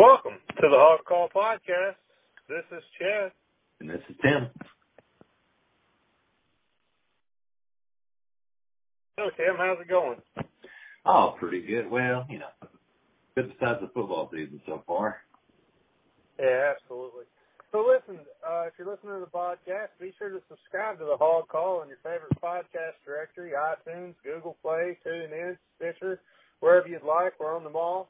Welcome to the Hog Call Podcast. This is Chad. And this is Tim. So, Tim, how's it going? Oh, pretty good. Well, you know, good besides the football season so far. Yeah, absolutely. So listen, uh, if you're listening to the podcast, be sure to subscribe to the Hog Call on your favorite podcast directory, iTunes, Google Play, TuneIn, Stitcher, wherever you'd like. We're on the all.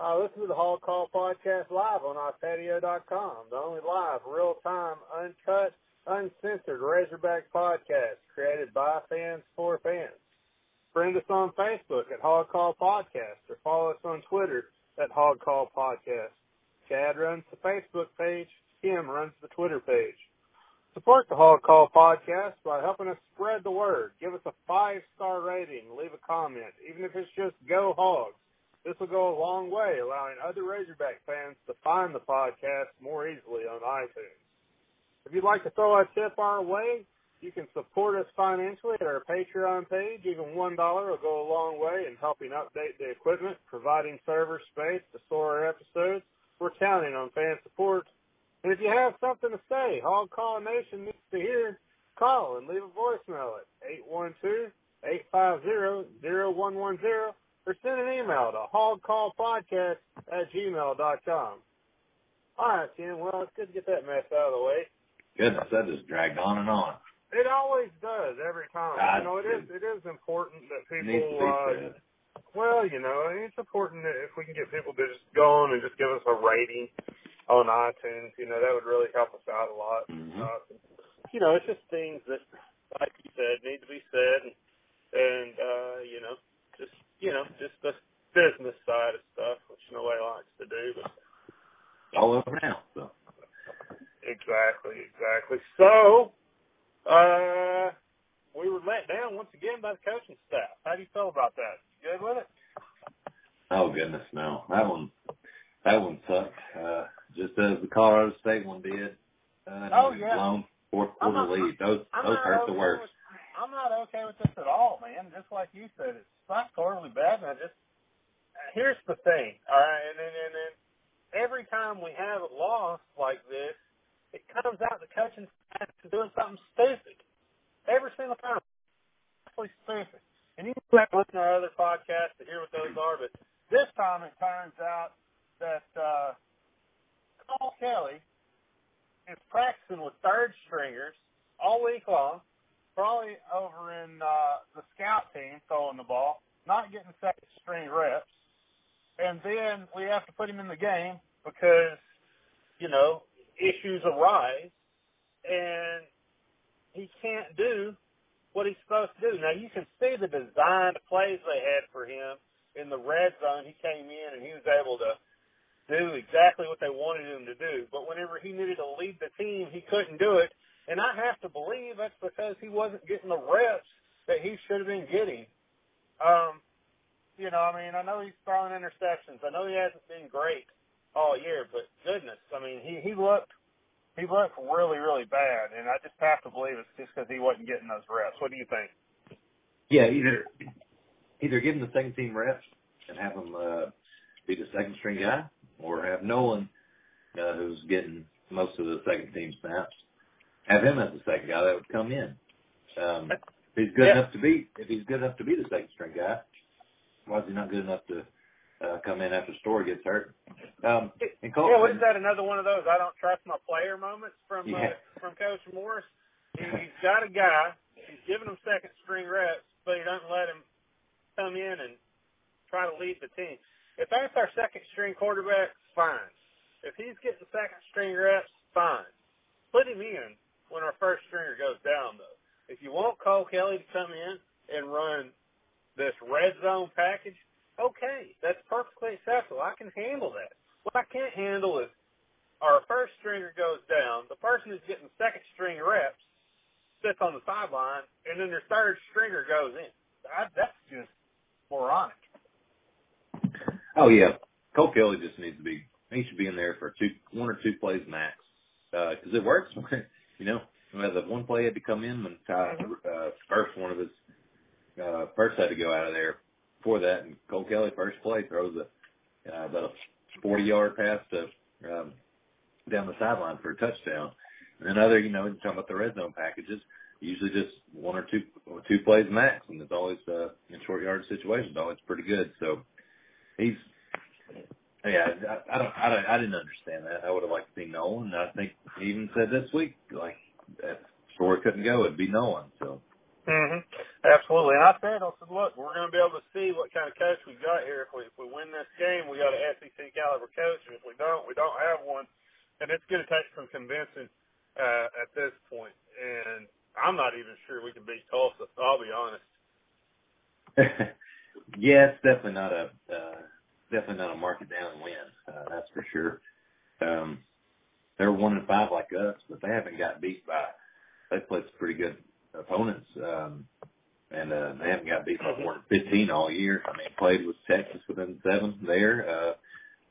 Uh, listen to the Hog Call Podcast live on iPatio.com, the only live, real-time, uncut, uncensored Razorback podcast created by fans for fans. Friend us on Facebook at Hog Call Podcast or follow us on Twitter at Hog Call Podcast. Chad runs the Facebook page. Kim runs the Twitter page. Support the Hog Call Podcast by helping us spread the word. Give us a five-star rating. Leave a comment, even if it's just Go Hogs. This will go a long way, allowing other Razorback fans to find the podcast more easily on iTunes. If you'd like to throw a tip our way, you can support us financially at our Patreon page. Even $1 will go a long way in helping update the equipment, providing server space to store our episodes. We're counting on fan support. And if you have something to say, Hog Call Nation needs to hear, call and leave a voicemail at 812-850-0110 or send an email to hogcallpodcast at gmail.com. All right, Tim. Well, it's good to get that mess out of the way. Goodness, that just dragged on and on. It always does every time. God, you know, it is it is important that It needs to people. be Uh, well, you know, it's important that if we can get people to just go on and just give us a rating on iTunes, you know, that would really help us out a lot. Mhm. Uh, you know, it's just things that, like you said, need to be said, and, and uh, you know, just you know, just the business side of stuff, which nobody likes to do, but All over now. So exactly, exactly. So, uh, we were let down once again by the coaching staff. How do you feel about that? You good with it? oh goodness, no. That one that one sucked. Uh just as the Colorado State one did. Uh Oh, yeah. blown fourth quarter not- lead. Those I'm those hurt the worst. I'm not okay with this at all, man. Just like you said, it's not totally bad. And I just here's the thing, all right, and then and then every time we have a loss like this, it comes out the coaching staff is doing something stupid. Every single time, absolutely stupid. And you can have to listen to our other podcasts to hear what those are, but this time it turns out that uh, Cole Kelley is practicing with third stringers all week long, probably over in uh, the scout team throwing the ball, not getting second string reps. And then we have to put him in the game because, you know, issues arise and he can't do what he's supposed to do. Now you can see the designed plays they had for him in the red zone. He came in and he was able to do exactly what they wanted him to do. But whenever he needed to lead the team, he couldn't do it. And I have to believe that's because he wasn't getting the reps that he should have been getting. Um, you know, I mean, I know he's throwing interceptions. I know he hasn't been great all year, but goodness, I mean, he he looked he looked really really bad, and I just have to believe it's just because he wasn't getting those reps. What do you think? Yeah, either either give him the second team reps and have him uh, be the second string guy, or have Noland, uh, who's getting most of the second team snaps, have him as the second guy that would come in. Um, if he's good Yeah. enough to be, if he's good enough to be the second string guy, why is he not good enough to uh, come in after Storey gets hurt? Um, and Cole, Yeah, is that? Another one of those I don't trust my player moments from Yeah. uh, from Coach Morris. He, he's got a guy. He's giving him second string reps, but he doesn't let him come in and try to lead the team. If that's our second string quarterback, fine. If he's getting second string reps, fine. Put him in when our first stringer goes down, though. If you want Cole Kelley to come in and run this red zone package, okay, that's perfectly acceptable. I can handle that. What I can't handle is our first stringer goes down, the person who's getting second string reps sits on the sideline, and then their third stringer goes in. I, that's just moronic. Oh yeah, Cole Kelley just needs to be. He should be in there for two, one or two plays max, uh, because it works. you know, the one play had to come in when Ty uh, first one of his uh, first had to go out of there. Before that, and Cole Kelley first play throws a uh, about a 40 yard pass to um, down the sideline for a touchdown. And then other, you know, talking about the red zone packages, usually just one or two two plays max, and it's always uh, in short yard situations, always pretty good. So he's yeah, I, I don't, I don't, I didn't understand that. I would have liked to see Noland. I think he even said this week, like that Storey couldn't go, it'd be Noland. So. Mhm. Absolutely. And I said, I said, look, we're going to be able to see what kind of coach we got here. If we if we win this game, we got an SEC caliber coach, and if we don't, we don't have one. And it's going to take some convincing uh, at this point. And I'm not even sure we can beat Tulsa. I'll be honest. yeah, it's definitely not a uh, definitely not a market down and win. Uh, that's for sure. Um, they're one and five like us, but they haven't got beat by. They played some pretty good opponents, um, and uh, they haven't got beat by more than 15 all year. I mean, played with Texas within seven there. Uh,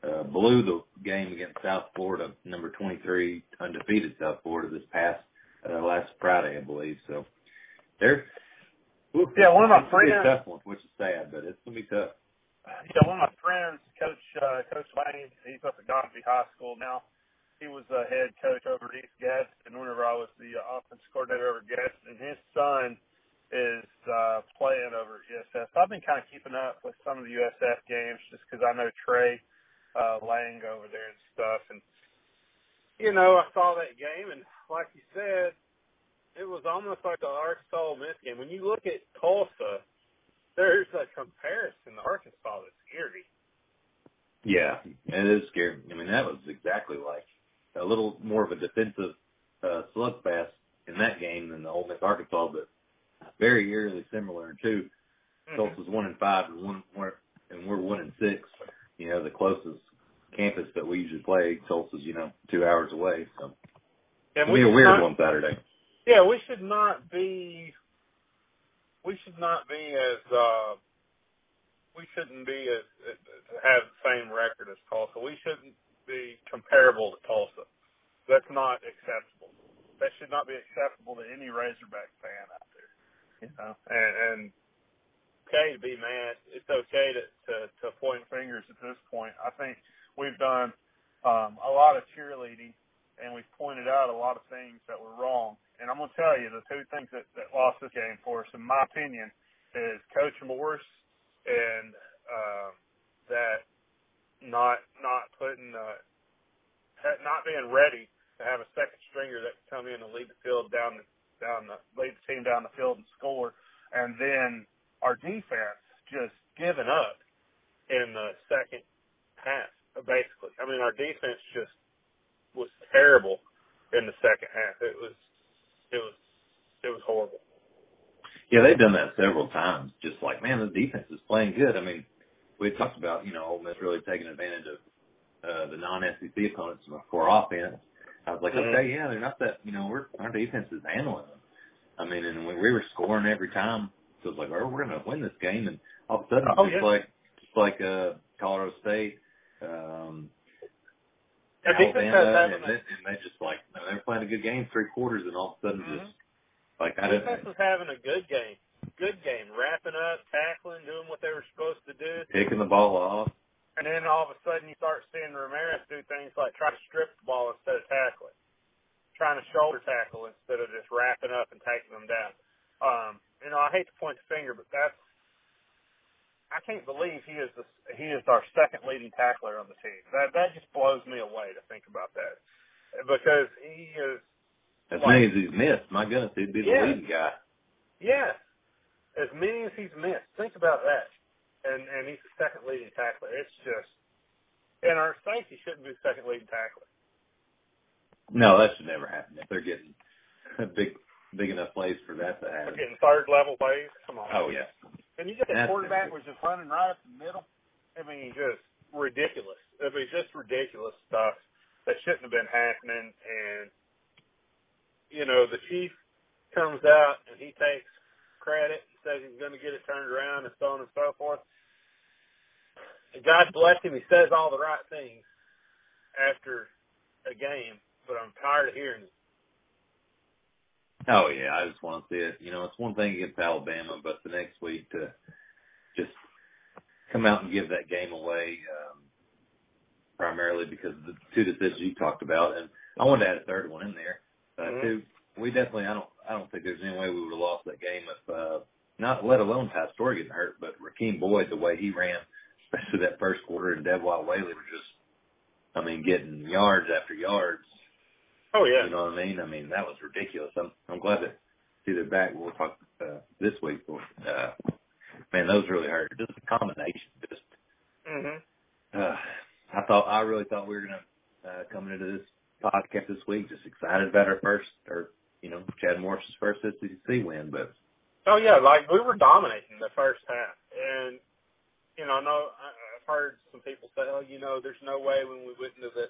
uh, blew the game against South Florida, number 23, undefeated South Florida this past uh, last Friday, I believe. So they're yeah, one of my friends. Tough one, which is sad, but it's gonna be tough. Yeah, one of my friends, Coach uh, Coach Lane, he's up at Godby High School now. He was a head coach over at East Gadsden whenever I was the uh, offense coordinator over at Gadsden. His son is uh, playing over at USF. So I've been kind of keeping up with some of the USF games just because I know Trey uh, Lang over there and stuff. And you know, I saw that game, and like you said, it was almost like the Arkansas Miss game. When you look at Tulsa there's a comparison to Arkansas that's scary. Yeah, it is scary. I mean, that was exactly like a little more of a defensive uh, slugfest in that game than the Ole Miss Arkansas, but very eerily similar too. Mm-hmm. Tulsa's one and five, and one we're, and we're one and six. You know, the closest campus that we usually play, Tulsa's you know two hours away, so and it'll be a weird not, one Saturday. Yeah, we should not be we should not be as uh, we shouldn't be as, have the same record as Tulsa. We shouldn't be comparable to Tulsa. That's not acceptable. That should not be acceptable to any Razorback fan out there. You know, and, and okay to be mad. It's okay to, to to point fingers at this point. I think we've done um, a lot of cheerleading, and we've pointed out a lot of things that were wrong and I'm going to tell you the two things that, that lost this game for us, in my opinion, is Coach Morris and uh, that not not putting uh, not being ready to have a second stringer that can come in and lead the field down the down the lead the team down the field and score, and then our defense just giving up in the second half. Basically, I mean our defense just was terrible in the second half. It was it was it was horrible. Yeah, they've done that several times. Just like, man, the defense is playing good. I mean, we talked about, you know, Ole Miss really taking advantage of uh, the non-SEC opponents for offense. I was like, mm-hmm. okay, yeah, they're not that, you know, we're, our defense is handling them. I mean, and we, we were scoring every time. So it was like, oh, we're going to win this game. And all of a sudden, oh, just yeah. like, just like, uh, Colorado State, um, I think Alabama, and, they, and they just like they were playing a good game three quarters, and all of a sudden mm-hmm. just like I didn't. Defense was having a good game, good game, wrapping up, tackling, doing what they were supposed to do, picking the ball off. And then all of a sudden you start seeing Ramirez do things like try to strip the ball instead of tackling, trying to shoulder tackle instead of just wrapping up and taking them down. Um, you know, I hate to point the finger, but that's I can't believe he is the, he is our second leading tackler on the team. That that just blows me away to think about that because he is. As like, many as he's missed, my goodness, he'd be the yes, leading guy. Yes, as many as he's missed. Think about that, and and he's the second leading tackler. It's just, and our safety shouldn't be the second leading tackler. No, that should never happen. If they're getting a big big enough plays for that to happen. They're getting third level plays. Come on. Oh yeah. And you got that quarterback was just running right up the middle. I mean, just ridiculous. I mean, just ridiculous stuff that shouldn't have been happening. And you know, the chief comes out and he takes credit and says he's going to get it turned around and so on and so forth. And God bless him, he says all the right things after a game, but I'm tired of hearing it. Oh yeah, I just want to see it. You know, it's one thing against Alabama, but the next week to just come out and give that game away. Um, primarily because of the two decisions you talked about, and I wanted to add a third one in there. Uh, Mhm. Too, we definitely I don't I don't think there's any way we would have lost that game if uh, not let alone Ty Storey getting hurt, but Rakeem Boyd the way he ran, especially that first quarter, and Devwah Whaley were just I mean getting yards after yards. Oh yeah. You know what I mean? I mean that was ridiculous. I'm I'm glad that see they're back. We'll talk uh, this week. But, uh, man, those really hurt. Just a combination. Just Mhm. uh, I thought I really thought we were gonna uh, coming into this podcast this week, just excited about our first or you know Chad Morris's first SEC win, but Oh yeah, like we were dominating the first half, and you know, I know I've heard some people say, oh, you know, there's no way when we went into the,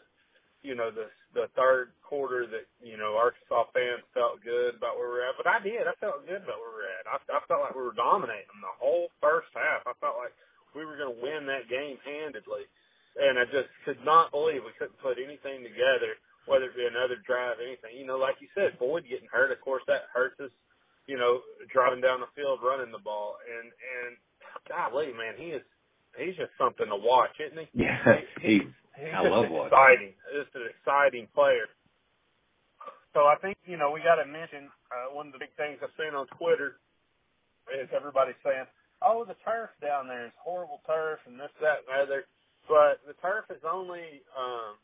you know, the the third quarter that you know Arkansas fans felt good about where we're at, but I did. I felt good about where we're at. I, I felt like we were dominating the whole first half. I felt like we were going to win that game handedly, and I just could not believe we couldn't put anything together, whether it be another drive, anything. You know, like you said, Boyd getting hurt, of course, that hurts us you know, driving down the field, running the ball, and and golly, man, he is he's just something to watch, isn't he? yeah, he He's I just love exciting. Just an exciting player. So I think you know we got to mention uh, one of the big things I've seen on Twitter is everybody saying, "Oh, the turf down there is horrible turf and this, that, and other." But the turf is only um,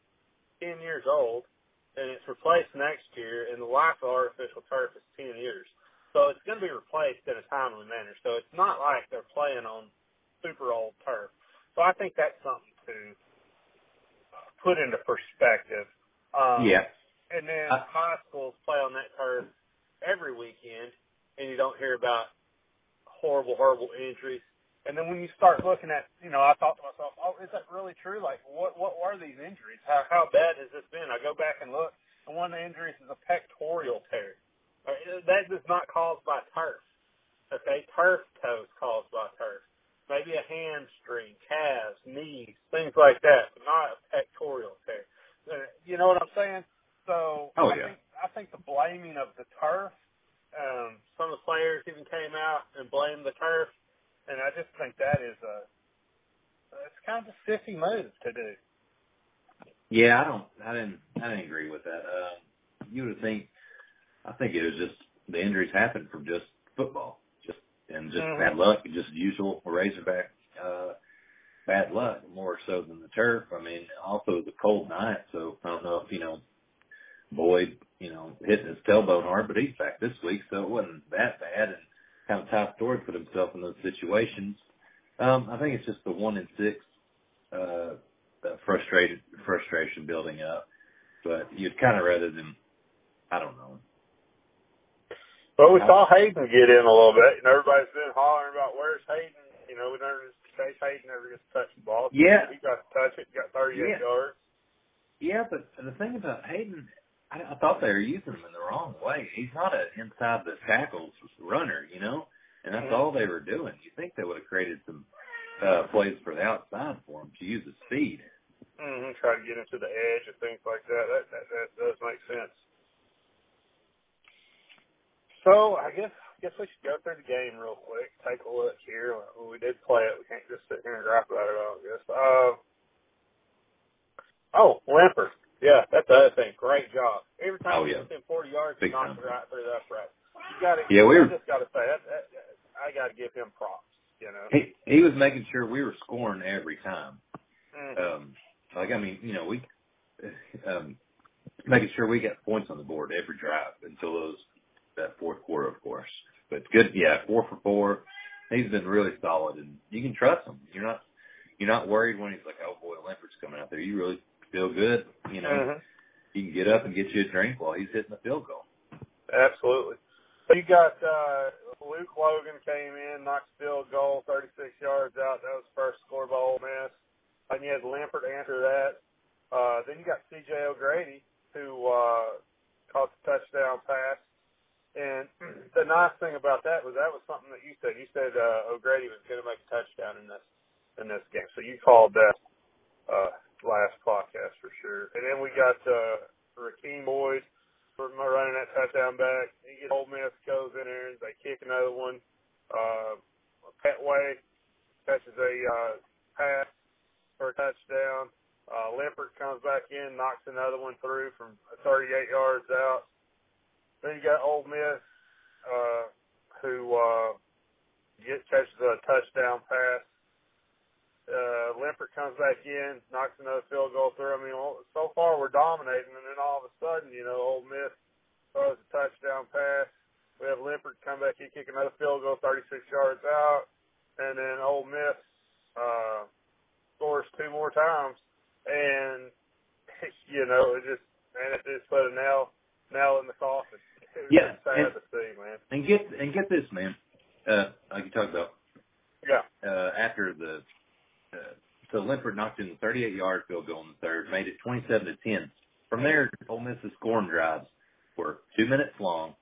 ten years old, and it's replaced next year. And the life of artificial turf is ten years, so it's going to be replaced in a timely manner. So it's not like they're playing on super old turf. So I think that's something to put into perspective. Um, yeah, and then I- high schools play on that turf every weekend, and you don't hear about horrible, horrible injuries. And then when you start looking at, you know, I thought to myself, oh, is that really true? Like, what what were these injuries? How how bad has this been? I go back and look, and one of the injuries is a pectoral tear. Uh, That is not caused by turf. Okay, turf toe is caused by turf. Maybe a hamstring, calves, knees, things like that, but not a pectoral tear. Uh, You know what I'm saying? So Oh, I yeah. think I think the blaming of the turf. Um, some of the players even came out and blamed the turf, and I just think that is a it's kind of a sissy move to do. yeah. I don't, I didn't, I didn't agree with that. Um, you would think, I think it was just the injuries happened from just football, and just Mhm. bad luck, just usual Razorback uh, bad luck more so than the turf. I mean, also the cold night, so I don't know if you know Boyd, you know, hitting his tailbone hard, but he's back this week, so it wasn't that bad. And kind of Ty Storey put himself in those situations. Um, I think it's just the one in six uh, uh, frustrated frustration building up. But you'd kind of rather them, I don't know. Well, we saw Hayden get in a little bit, and everybody's been hollering about where's Hayden. You know, we never Chase Hayden never gets to touch the ball. Yeah. he got to touch it, got 38 Yeah. yards. Yeah, but the thing about Hayden, I, I thought they were using him in the wrong way. He's not an inside the tackles runner, you know, and that's Mhm. all they were doing. You think they would have created some uh, plays for the outside for him to use his speed. Mm-hmm. Try to get into the edge and things like that. That that, that does make sense. So I guess I guess we should go through the game real quick. Take a look here. Well, we did play it. We can't just sit here and rap about it. all. I guess. Uh, oh, Limpert. Yeah, that's the other thing. Great job. Every time Oh, yeah. within 40 yards, he knocks it right through the upright. You got to. Yeah, we I just got to say that, that, that. I got to give him props. You know. He he was making sure we were scoring every time. Mm. Um, like I mean, you know, we um, making sure we got points on the board every drive until those that fourth quarter, of course. But good, yeah, four for four. He's been really solid, and you can trust him. You're not you're not worried when he's like, oh boy, Limpert's coming out there. You really feel good, you know. Mhm. You can get up and get you a drink while he's hitting the field goal. Absolutely. You got uh, Luke Logan came in, knocked field goal, 36 yards out. That was first score by Ole Miss. And you had Limpert answer that. Uh, then you got C.J. O'Grady, who uh, caught the touchdown pass. And the nice thing about that was that was something that you said. You said uh, O'Grady was going to make a touchdown in this in this game. So you called that uh, last podcast for sure. And then we got uh, Rakeem Boyd for my running that touchdown back. He gets Ole Miss goes in there and they kick another one. Uh, Pettway catches a uh, pass for a touchdown. Uh, Limpert comes back in, knocks another one through from 38 yards out. Then you got Ole Miss, uh, who uh, get catches a touchdown pass. Uh, Limpert comes back in, knocks another field goal through. I mean, so far we're dominating, and then all of a sudden, you know, Ole Miss throws a touchdown pass. We have Limpert come back in, kick another field goal, 36 yards out, and then Ole Miss uh, scores two more times and you know, it just man, it just put a nail nail in the coffin. Was yeah, sad and, to see, man. And get and get this, man. Uh, like you talked about. Yeah. Uh, after the uh, so Limpert knocked in the 38 yard field goal in the third, made it 27 to 10. From there, Ole Miss's scoring drives were two minutes long.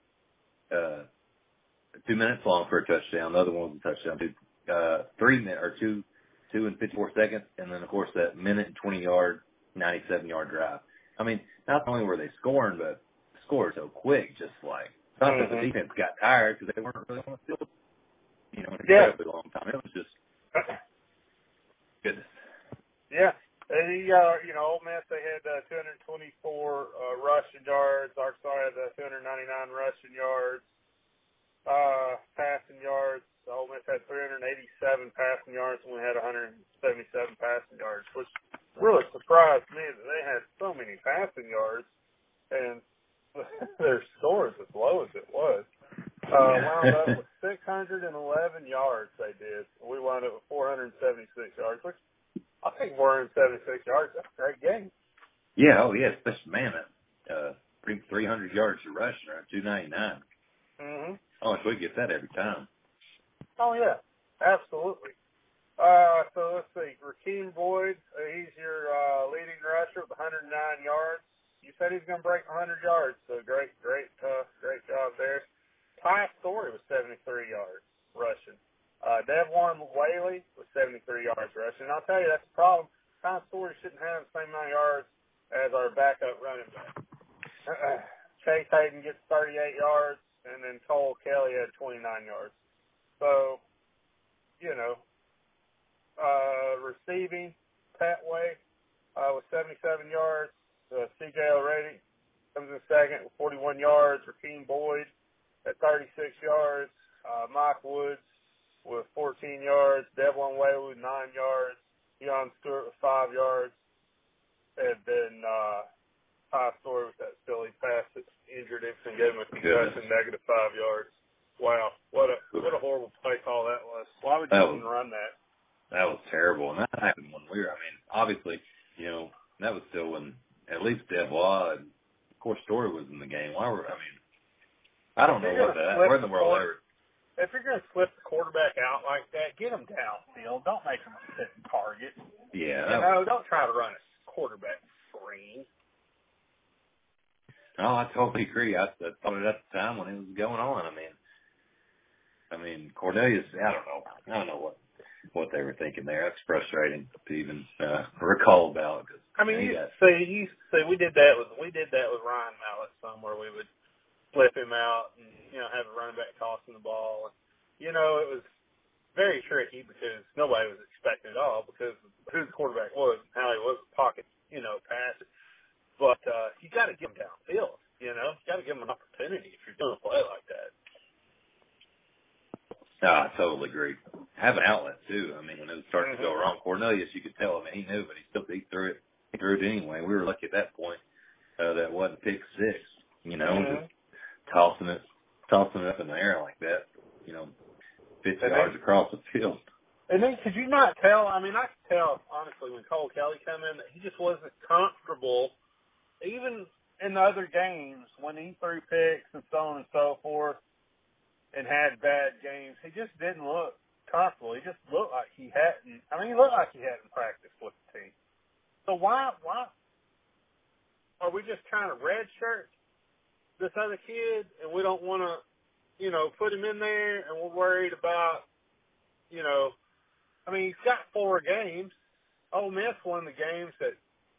Uh, two minutes long for a touchdown. The other one was a touchdown. Two, uh, three minutes or two two and 54 seconds, and then of course that minute and 20 yard, 97 yard drive. I mean, not only were they scoring, but scored so quick, just like not mm-hmm. that the mm-hmm. defense got tired because they weren't really on the field, you know, an incredibly yeah. long time. It was just goodness. Yeah. And he, uh, you know, Ole Miss, they had uh, 224 uh, rushing yards. Arkansas had uh, 299 rushing yards, uh, passing yards. Ole Miss had 387 passing yards and we had 177 passing yards, which really surprised me that they had so many passing yards and their score is as low as it was. Uh, wound up with 611 yards they did. We wound up with 476 yards, which I think 476 yards, that's a great game. Yeah, oh yeah, especially man, uh, 300 yards to rush around 299. Mm-hmm. Oh, if we get that every time. Oh yeah, absolutely. Uh, so let's see, Rakeem Boyd, uh, he's your uh, leading rusher with 109 yards. You said he's going to break 100 yards, so great, great, uh, great job there. Ty Storey was 73 yards rushing. Uh, Devwah Whaley was 73 yards rushing. And I'll tell you, that's the problem. Ty Storey shouldn't have the same amount of yards as our backup running back. Chase Hayden gets 38 yards, and then Cole Kelley had 29 yards. So, you know, uh, receiving, Pettway uh, with 77 yards. Uh, C.J. O'Grady comes in second with 41 yards. Rakeem Boyd at 36 yards. Uh, Mike Woods with 14 yards. Devwah Whaley with 9 yards. Deon Stewart with 5 yards. And then uh, Ty Storey with that silly pass that injured him and gave him a concussion, negative 5 yards. Wow, what a what a horrible play call that was. Why would you that even was, run that? That was terrible, and that happened when we were. I mean, obviously, you know, that was still when at least Devois and of course Storey was in the game. Why were I mean, I don't know what that. Where in the world ever? If you're going to slip the quarterback out like that, get him downfield. Don't make him a sitting target. Yeah. You know, don't try to run a quarterback screen. No, I totally agree. I, I thought it at the time when it was going on. I mean, I mean, Cornelius, I don't know. I don't know what what they were thinking there. That's frustrating to even uh, recall about. Cause, I mean, you, got, see, you see, we did that with we did that with Ryan Mallett somewhere. We would flip him out and you know have a running back tossing the ball. And, you know, it was very tricky because nobody was expecting it all because who the quarterback was and how he was pocket, you know, pass. But uh, you got to give him downfield. You know, you got to give him an opportunity if you're doing a play like that. No, I totally agree. Have an outlet too. I mean, when it was starting mm-hmm. to go wrong, Cornelius, you could tell. I mean, he knew, but he still he threw it. He threw it anyway. We were lucky at that point uh, that wasn't pick six. You know, mm-hmm. just tossing it, tossing it up in the air like that. You know, fifty and yards then, across the field. And then, could you not tell? I mean, I could tell honestly when Cole Kelley came in that he just wasn't comfortable, even in the other games when he threw picks and so on and so forth and had bad games. He just didn't look comfortable. He just looked like he hadn't. I mean, he looked like he hadn't practiced with the team. So why why are we just trying to redshirt this other kid, and we don't want to, you know, put him in there, and we're worried about, you know, I mean, he's got four games. Ole Miss won the games that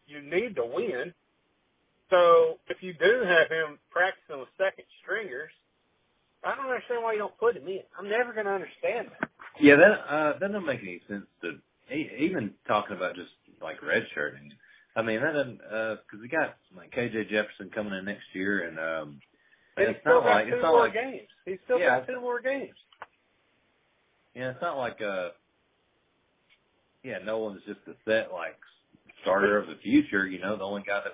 you need to win. So if you do have him practicing with second stringers, I don't understand why you don't put him in. I'm never going to understand that. Yeah, that uh, that doesn't make any sense. To even talking about just like redshirting. I mean, that doesn't because we got like KJ Jefferson coming in next year, and um, and it's not like it's not more like games. He's still Yeah. got two more games. yeah, it's not like uh, yeah, Noland's just a set like starter of the future. You know, the only guy that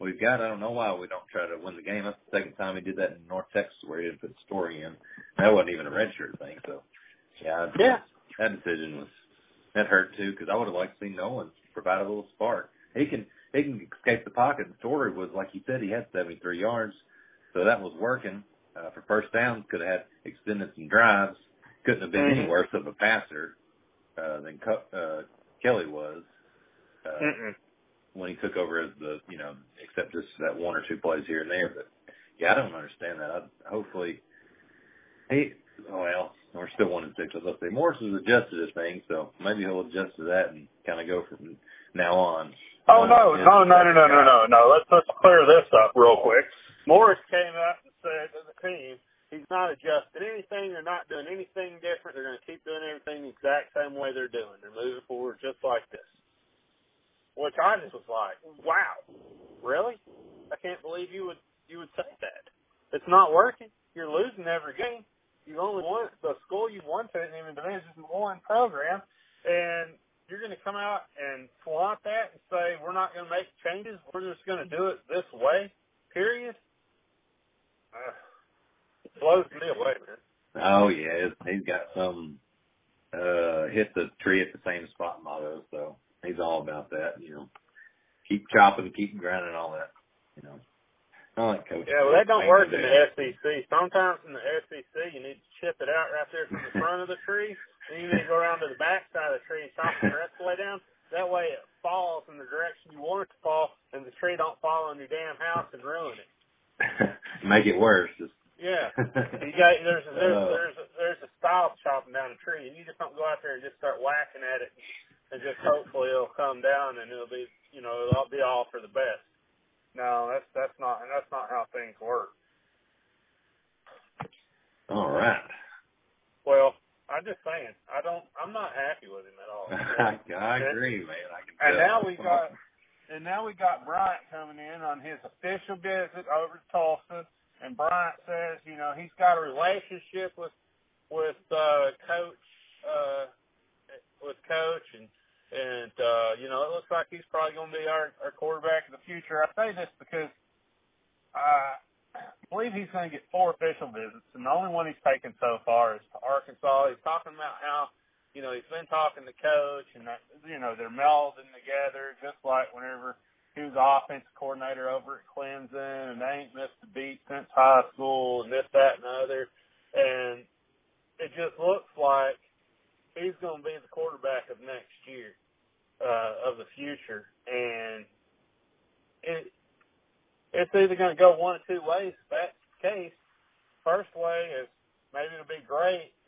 we we've got. I don't know why we don't try to win the game. That's the second time he did that in North Texas where he didn't put Storey in. That wasn't even a redshirt thing. So yeah, Yeah. that decision was that hurt too because I would have liked to see Noland provide a little spark. He can he can escape the pocket. The story was like you said, he had 73 yards, so that was working uh, for first downs. Could have had extended some drives. Couldn't have been any Mhm. worse of a passer uh, than Co- uh, Kelley was uh, Mm-mm. when he took over as the you know, except just that one or two plays here and there. But yeah, I don't understand that. I, hopefully he well, we're still one and six. Let's say Morris has adjusted his thing, so maybe he'll adjust to that and kind of go from now on. Oh no, no, no, no, no, no, no, no. Let's let's clear this up real quick. Morris came out and said to the team, he's not adjusting anything. They're not doing anything different. They're going to keep doing everything the exact same way they're doing. They're moving forward just like this. Which I just was like, wow, really? I can't believe you would you would say that. It's not working.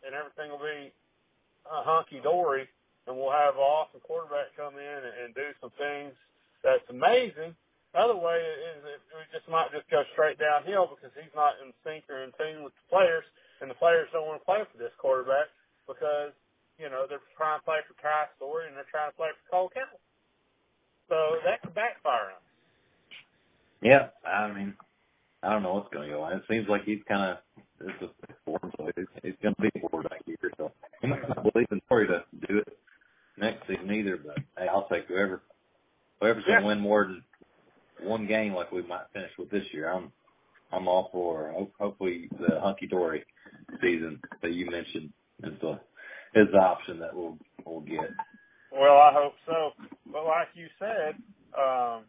And everything will be uh, hunky dory, and we'll have an awesome quarterback come in and, and do some things that's amazing. The other way is it, it just might just go straight downhill because he's not in sync or in tune with the players, and the players don't want to play for this quarterback because you know they're trying to play for Ty Storey and they're trying to play for Cole Kennel. So that could backfire on. Yeah, I mean, I don't know what's going to go on. It seems like he's kind of is for him, so he's going to be a quarterback here. So he might not believe in Storey to do it next season either. But hey, I'll take whoever whoever's going to win more than one game, like we might finish with this year. I'm I'm all for ho- hopefully the hunky dory season that you mentioned is the is the option that we'll we'll get. Well, I hope so. But like you said, um,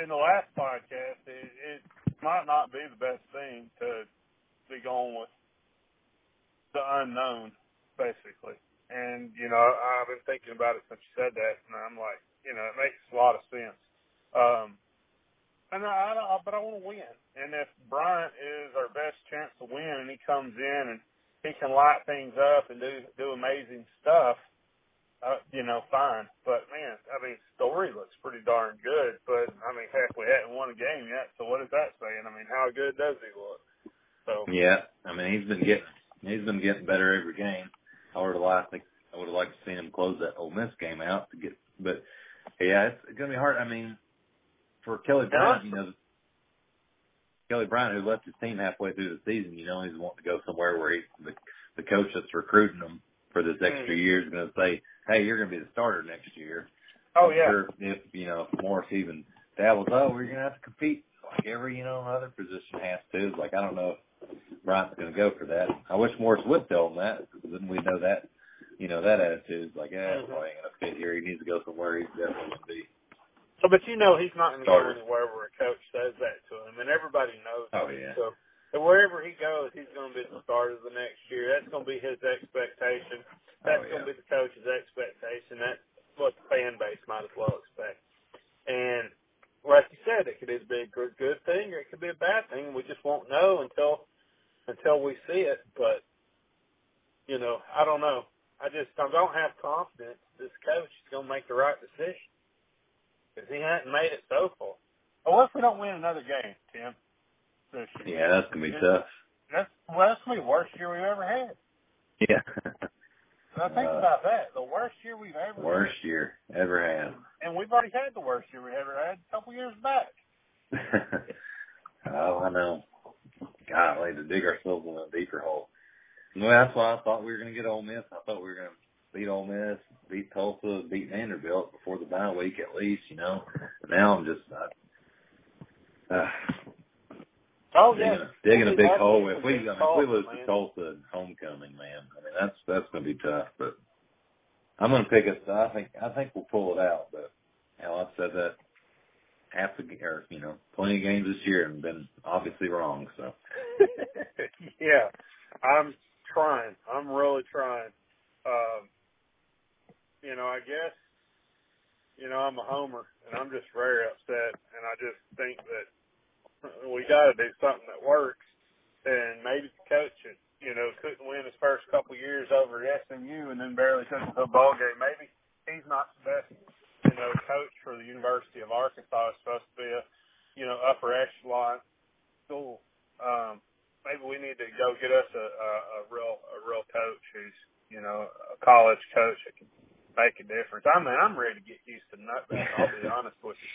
in the last podcast, it, it might not be the best thing to be going with the unknown, basically. And, you know, I've been thinking about it since you said that, and I'm like, you know, it makes a lot of sense. Um, and I, I but I want to win. And if Bryant is our best chance to win, and he comes in and he can light things up and do do amazing stuff, uh, you know, fine. But man, I mean, Storey looks pretty darn good. But I mean, heck, we hadn't won a game yet, so what is that saying? I mean, how good does he look? So Yeah, I mean he's been getting he's been getting better every game. I would have liked I would have liked to see him close that Ole Miss game out to get, but yeah, it's gonna be hard. I mean, for Kelly Bryant, you know, Kelly Bryant, who left his team halfway through the season, you know, he's wanting to go somewhere where he, the, the coach that's recruiting him for this extra Mhm. year is going to say, "Hey, you're going to be the starter next year." Oh I'm yeah. Sure if you know if Morris even dabbles, oh, we're going to have to compete like every you know other position has to. It's like I don't know if Bryant's going to go for that. I wish Morris would tell him that because then we know that you know that attitude is like, yeah, Mhm. well, ain't going to fit here. He needs to go somewhere he's definitely going to be. So, but you know he's not going to go anywhere where a coach says that to him, and everybody knows. Oh that. yeah. So, and wherever he goes, he's going to be the starter the next year. That's going to be his expectation. That's Oh, going to be the coach's expectation. That's what the fan base might as well expect. Like you said, it could either be a good, good thing or it could be a bad thing. We just won't know until until we see it. But you know, I don't know. I just I don't have confidence this coach is going to make the right decision because he hasn't made it so far. Oh, what if we don't win another game, Tim? This year? Yeah, that's going to be tough. That's well, that's gonna be the worst year we've ever had. Yeah. Now think Uh, about that. The worst year we've ever Worst year ever had. had. And we've already had the worst year we ever had a couple years back. oh, I know. Golly, to dig ourselves in a deeper hole. Well, that's why I thought we were going to get Ole Miss. I thought we were going to beat Ole Miss, beat Tulsa, beat Vanderbilt before the bye week at least, you know. Now I'm just uh, uh, Oh digging, yeah. a, digging a big hole. If we, I mean, if we lose man. to Tulsa in homecoming, man, I mean that's that's going to be tough. But I'm going to pick us. I think I think we'll pull it out. But hell, I've said that half the or you know plenty of games this year and been obviously wrong. So yeah, I'm trying. I'm really trying. Um, you know, I guess, you know, I'm a homer, and I'm just very upset, and I just think that we got to do something that works. And maybe the coach, you know, couldn't win his first couple years over at SMU, and then barely took a ball game. Maybe he's not the best, you know, coach for the University of Arkansas. It's supposed to be a, you know, upper echelon school. Um, maybe we need to go get us a, a, a real a real coach who's you know a college coach that can make a difference. I mean, I'm ready to get Houston Nutt back. I'll be honest with you.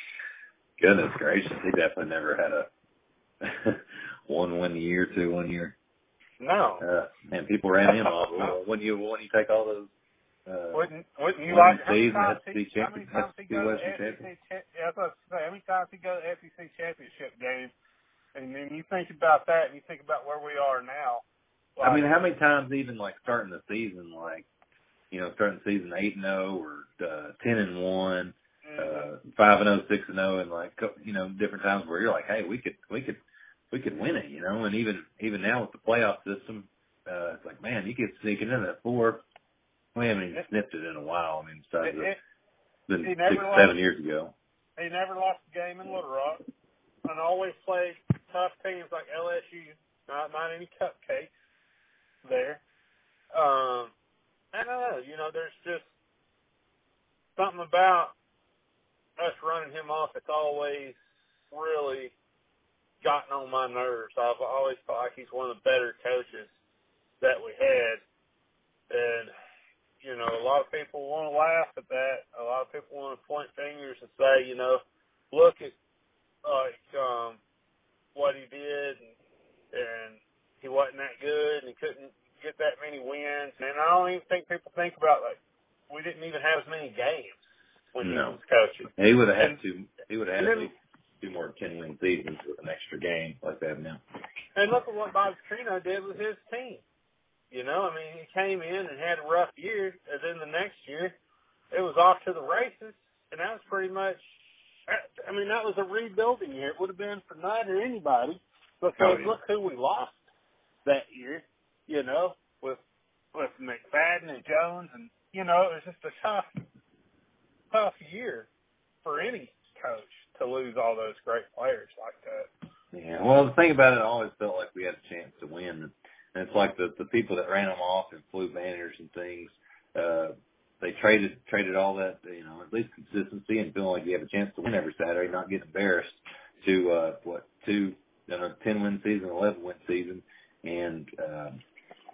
Goodness gracious, he definitely never had a one win year, two one year. No, Uh, man, people ran him off. Well, when you when you take all those uh, wouldn't wouldn't you like how many times he, how many times he SEC go to SEC? champion. cha- Yeah, I was about to say many times he go to SEC championship game, and then you think about that, and you think about where we are now. I mean, how many times even like starting the season, like you know, starting the season eight and zero or uh, ten and one. Uh, five and zero, six and zero, and like you know, different times where you're like, hey, we could, we could, we could win it, you know. And even even now with the playoff system, uh, it's like, man, you get sneaking in that four. We haven't even sniffed it in a while. I mean, besides It- it- been six, lost. seven years ago. He never lost a game in Little Rock, and always played tough teams like LSU. Not not any cupcakes there. Um, I don't know. You know, there's just something about us running him off that's always really gotten on my nerves. I've always felt like he's one of the better coaches that we had, and you know, a lot of people want to laugh at that. A lot of people want to point fingers and say, you know, look at like um what he did and, and he wasn't that good and he couldn't get that many wins. And I don't even think people think about like we didn't even have as many games when he No. was coaching. He would have had And- two. He would have had then- two more ten win seasons with an extra game like they have now. And look at what Bobby Petrino did with his team. You know, I mean, he came in and had a rough year, and then the next year, it was off to the races, and that was pretty much. I mean, that was a rebuilding year. It would have been for Knight or anybody, because Oh, yeah. look who we lost that year. You know, with with McFadden and Jones, and you know, it was just a tough, tough year for any coach to lose all those great players like that. Yeah. Well, the thing about it, I always felt like we had a chance to win. And it's like the the people that ran them off and flew banners and things. Uh, they traded traded all that, you know, at least consistency and feeling like you have a chance to win every Saturday, not getting embarrassed. To uh, what two, you know, ten win season, eleven win season, and um,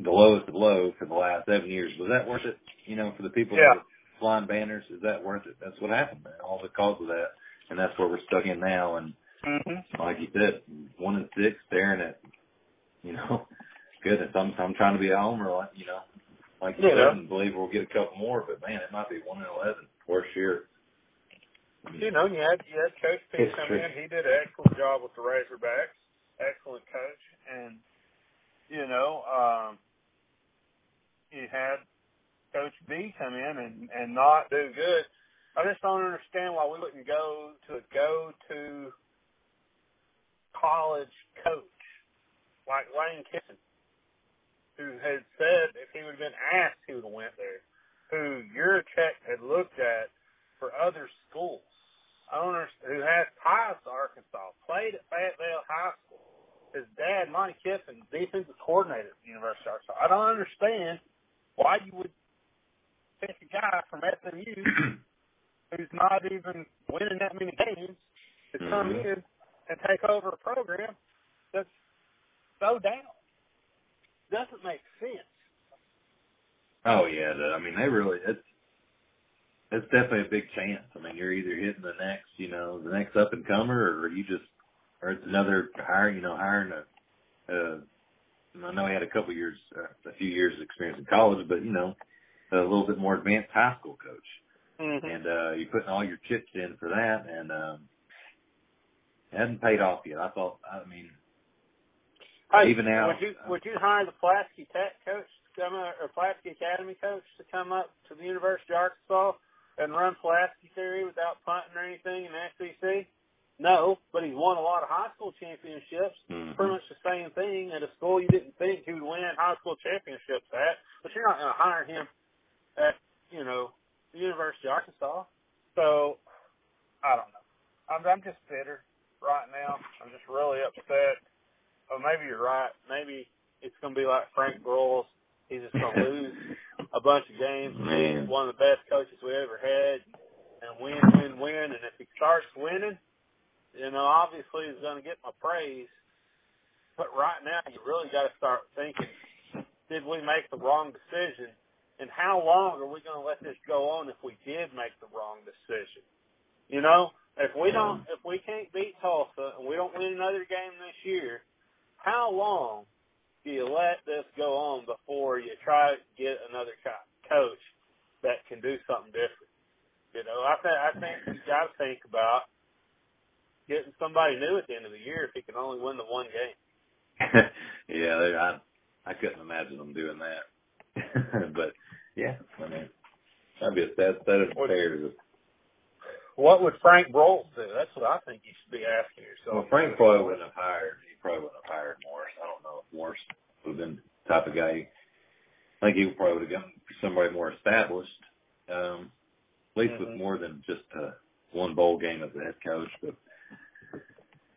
the lowest of low for the last seven years. Was that worth it? You know, for the people Yeah. that were flying banners, is that worth it? That's what happened, man. All because of that. and that's where we're stuck in now. And Mm-hmm. like you said, one and six, staring at, you know, goodness. I'm I'm trying to be a homer, like you know, like you Yeah. said, and believe we'll get a couple more. But man, it might be one and eleven. Worst year. You know, you had you had Coach P come in. He did an excellent job with the Razorbacks. Excellent coach, and you know, um, you had Coach B come in and and not do good. I just don't understand why we wouldn't go to a go to college coach like Lane Kiffin, who had said if he would have been asked, he would have went there. Who Yurachek had looked at for other schools. I. Who has ties to Arkansas, played at Fayetteville High School. His dad, Monte Kiffin, defensive coordinator at the University of Arkansas. I don't understand why you would pick a guy from SMU who's not even winning that many games to come Mhm. in and take over a program that's so down. Doesn't make sense. Oh yeah, the, I mean they really it's it's definitely a big chance. I mean you're either hitting the next, you know, the next up and comer, or you just, or it's another hire, you know, hiring a. Uh, I know he had a couple years, uh, a few years of experience in college, but you know, a little bit more advanced high school coach, Mm-hmm. and uh you're putting all your chips in for that, and um, it hasn't paid off yet. I thought, I mean, Hey, even now, would you would you hire the Pulaski Tech coach to come up, or Pulaski Academy coach to come up to the University of Arkansas and run Pulaski theory without punting or anything in the SEC? No, but he's won a lot of high school championships. Mhm. Pretty much the same thing at a school you didn't think he would win high school championships at. But you're not going to hire him at you know the University of Arkansas. So I don't know. I'm I'm just bitter right now. I'm just really upset. Oh, maybe you're right. Maybe it's going to be like Frank Broyles. He's just going to lose a bunch of games. Man. One of the best coaches we ever had, and win, win, win. And if he starts winning, you know, obviously he's going to get my praise. But right now, you really got to start thinking: Did we make the wrong decision? And how long are we going to let this go on if we did make the wrong decision? You know, if we don't, if we can't beat Tulsa and we don't win another game this year, how long do you let this go on before you try to get another coach that can do something different? You know, I think I think you got to think about getting somebody new at the end of the year if he can only win the one game. yeah, I I couldn't imagine them doing that. but yeah, I mean, that'd be a sad state of affairs. What would Frank Broyles do? That's what I think you should be asking yourself. Well, Frank probably wouldn't have hired. He probably wouldn't have hired Morris. I don't know if Morris would have been the type of guy. I think he probably would have gone somebody more established, um, at least Mhm. with more than just uh, one bowl game as a head coach. But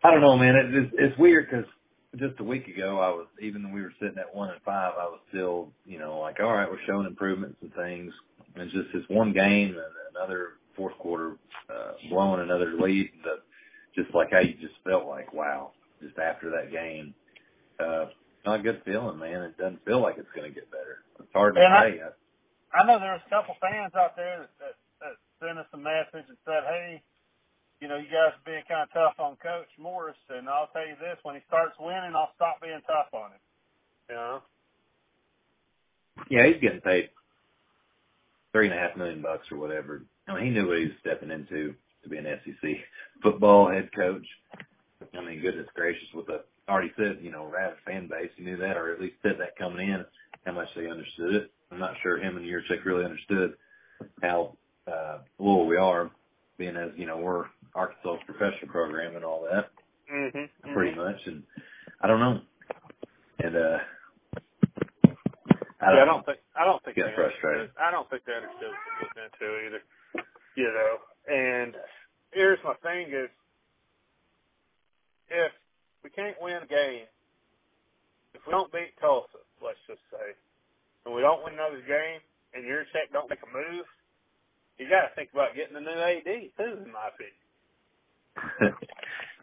I don't know, man. It, it's, it's weird because just a week ago, I was even when we were sitting at one and five, I was still, you know, like, all right, we're showing improvements and things. And just this one game and another fourth quarter, uh, blowing another lead, that just like how you just felt like, wow, just after that game, uh, not a good feeling, man. It doesn't feel like it's going to get better. It's hard to And say. I, I know there was a couple fans out there that, that, that sent us a message and said, hey, you know, you guys are being kind of tough on Coach Morris, and I'll tell you this, when he starts winning, I'll stop being tough on him. You know? yeah, he's getting paid three and a half million bucks or whatever. I mean, he knew what he was stepping into to be an SEC football head coach. I mean, goodness gracious, with the already said, you know, rabid fan base, he knew that, or at least said that coming in, how much they understood it. I'm not sure him and Yurachek really understood how uh, loyal we are, being as you know we're Arkansas's professional program and all that, Mm-hmm. pretty much. And I don't know, and uh, I don't, yeah, I don't think I don't think Get frustrated. I don't think they understood what they're getting into either. You know, and here's my thing is, if we can't win a game, if we don't beat Tulsa, let's just say, and we don't win another game, and Yurachek don't make a move, you got to think about getting a new AD too, in my opinion.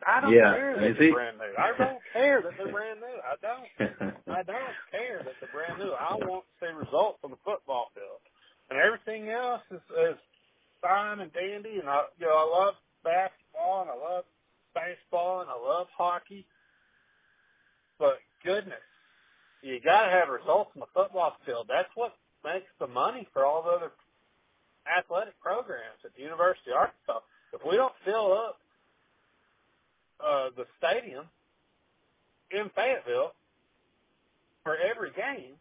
I don't Yeah, care that they're he- brand new. I don't care that they're brand new. I don't. I don't care that they're brand new. I want to see results on the football field, and everything else is, is fine and dandy. And I, you know, I love basketball. and I love baseball and I love hockey. But goodness, you got to have results in the football field. That's what makes the money for all the other athletic programs at the University of Arkansas. If we don't fill up uh, the stadium in Fayetteville for every game,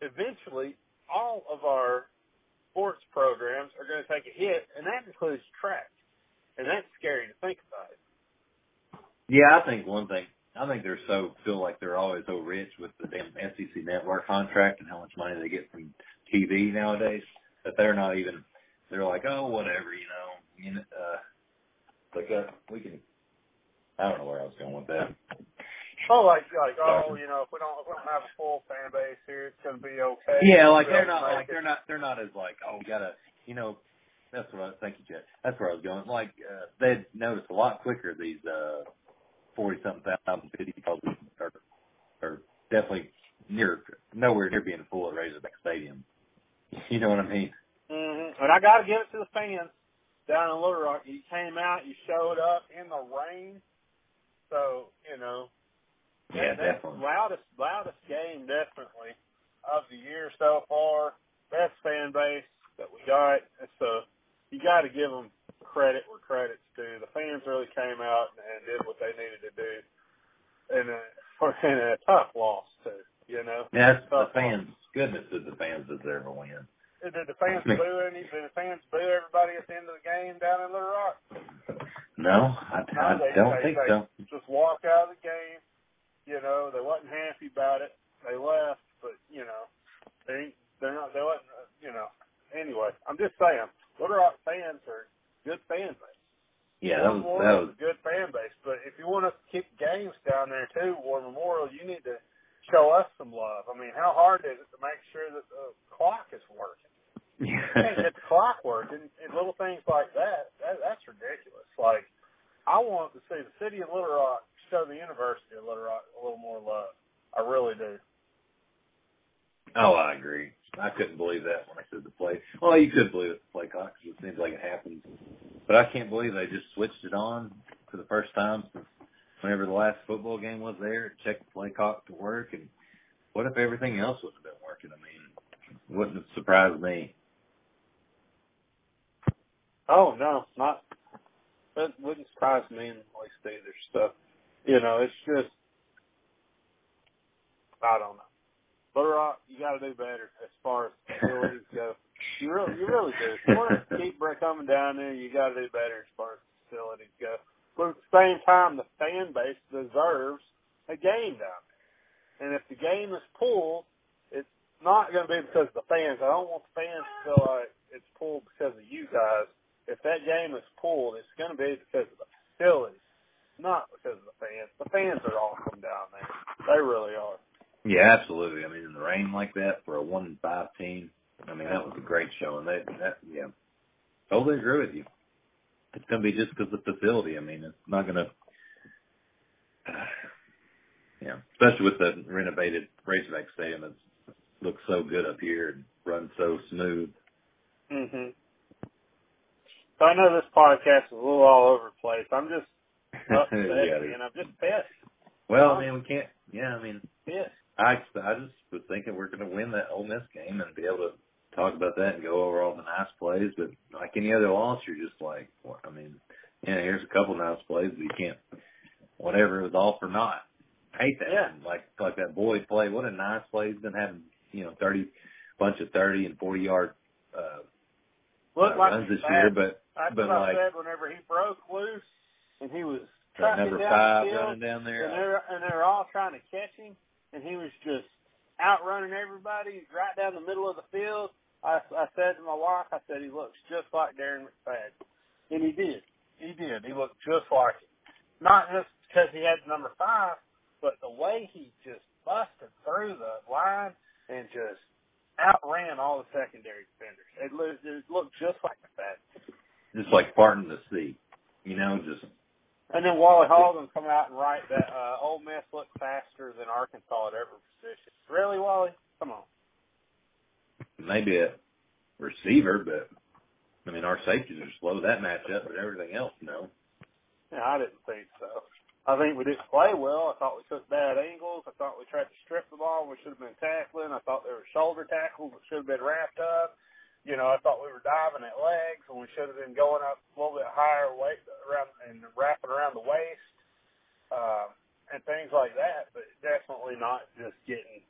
eventually all of our sports programs are going to take a hit, and that includes track. And that's scary to think about it. Yeah, I think one thing. I think they're so feel like they're always so rich with the damn SEC network contract and how much money they get from TV nowadays that they're not even. They're like, oh, whatever, you know. You know, uh, like uh, we can. I don't know where I was going with that. Oh, like like oh, you know, if we don't if we don't have a full fan base here, it's gonna be okay. Yeah, like they're not like they're not they're not as like oh we gotta you know that's what I thank you Jet that's where I was going like uh, they'd notice a lot quicker these uh forty something thousand fifty thousand are are definitely near nowhere near being full at Razorback Stadium. You know what I mean? Mm-hmm. And I got to give it to the fans down in Little Rock. You came out, you showed up in the rain, so you know yeah, that's definitely. Loudest, loudest game definitely of the year so far. Best fan base that we got. So you got to give them credit where credit's due. The fans really came out and did what they needed to do, and for in a tough loss too. You know. Yeah, the fans. Loss. Goodness, did the fans deserve a win? Did the fans boo any? Did the fans boo everybody at the end of the game down in Little Rock? No, I, no, I they, don't they, think they so. Just walk out of the game you know, they wasn't happy about it. They left, but you know, they they're not. They wasn't. Uh, you know. Anyway, I'm just saying, Little Rock fans are good fan base. Yeah, that was, that was a good fan base. But if you want to keep games down there too, War Memorial, you need to show us some love. I mean, how hard is it to make sure that the clock is working? you can't get the clock working, and little things like that, that that's ridiculous. Like, I want to see the city of Little Rock show the University of Little Rock a little more love. I really do. Oh, I agree. I couldn't believe that when I said the play. Well, you could believe it, the play clock, because it seems like it happens. But I can't believe they just switched it on for the first time since whenever the last football game was there, checked the play clock to work. And what if everything else would have been working? I mean, wouldn't have surprised me. Oh no, not that wouldn't surprise me in the least either. So you know, it's just, I don't know. Little Rock, you got to do better as far as facilities go. You really, you really do. If you want to keep coming down there, you got to do better as far as facilities go. But at the same time, the fan base deserves a game down there. And if the game is pulled, it's not going to be because of the fans. I don't want the fans to feel like it's pulled because of you guys. If that game is pulled, it's going to be because of the facilities not because of the fans. The fans are awesome down there. They really are. Yeah, absolutely. I mean, in the rain like that for a one and five team, I mean that was a great show, and that, that yeah, totally agree with you. It's going to be just because of the facility. I mean, it's not going to. Yeah, especially with the renovated Razorback Stadium, it looks so good up here and runs so smooth. Mhm. So I know this podcast is a little all over the place. I'm just upset, yeah, and I'm just pissed. Well, I mean, we can't. Yeah, I mean, pissed. I I just was thinking we're going to win that Ole Miss game and be able to talk about that and go over all the nice plays. But like any other loss, you're just like, well, I mean, yeah, here's a couple nice plays, but you can't. Whatever it was all for naught. I hate that. Yeah. Like like that Boyd play. What a nice play. He's been having you know thirty bunch of thirty and forty yard uh, Looked uh, like runs this bad. year, but That's but like I said whenever he broke loose and he was that number down five field, running down there. and they're and they're all trying to catch him, and he was just outrunning everybody right down the middle of the field. I, I said to my wife, I said he looks just like Darren McFadden, and he did. He did. He looked just like him. Not just because he had number five, but the way he just busted through the line and just outran all the secondary defenders. It looked, it looked just like McFadden. Just like parting the sea, you know, just and then Wally gonna come out and write that uh, Ole Miss looked faster than Arkansas at every position. Really, Wally? Come on. Maybe a receiver, but I mean, our safeties are slow that matchup, but everything else, no. Yeah, I didn't think so. I think we didn't play well. I thought we took bad angles. I thought we tried to strip the ball. We should have been tackling. I thought there were shoulder tackles that should have been wrapped up. You know, I thought we were diving at legs when we should have been going up a little bit higher weight around and wrapping around the waist, um, and things like that. But definitely not just getting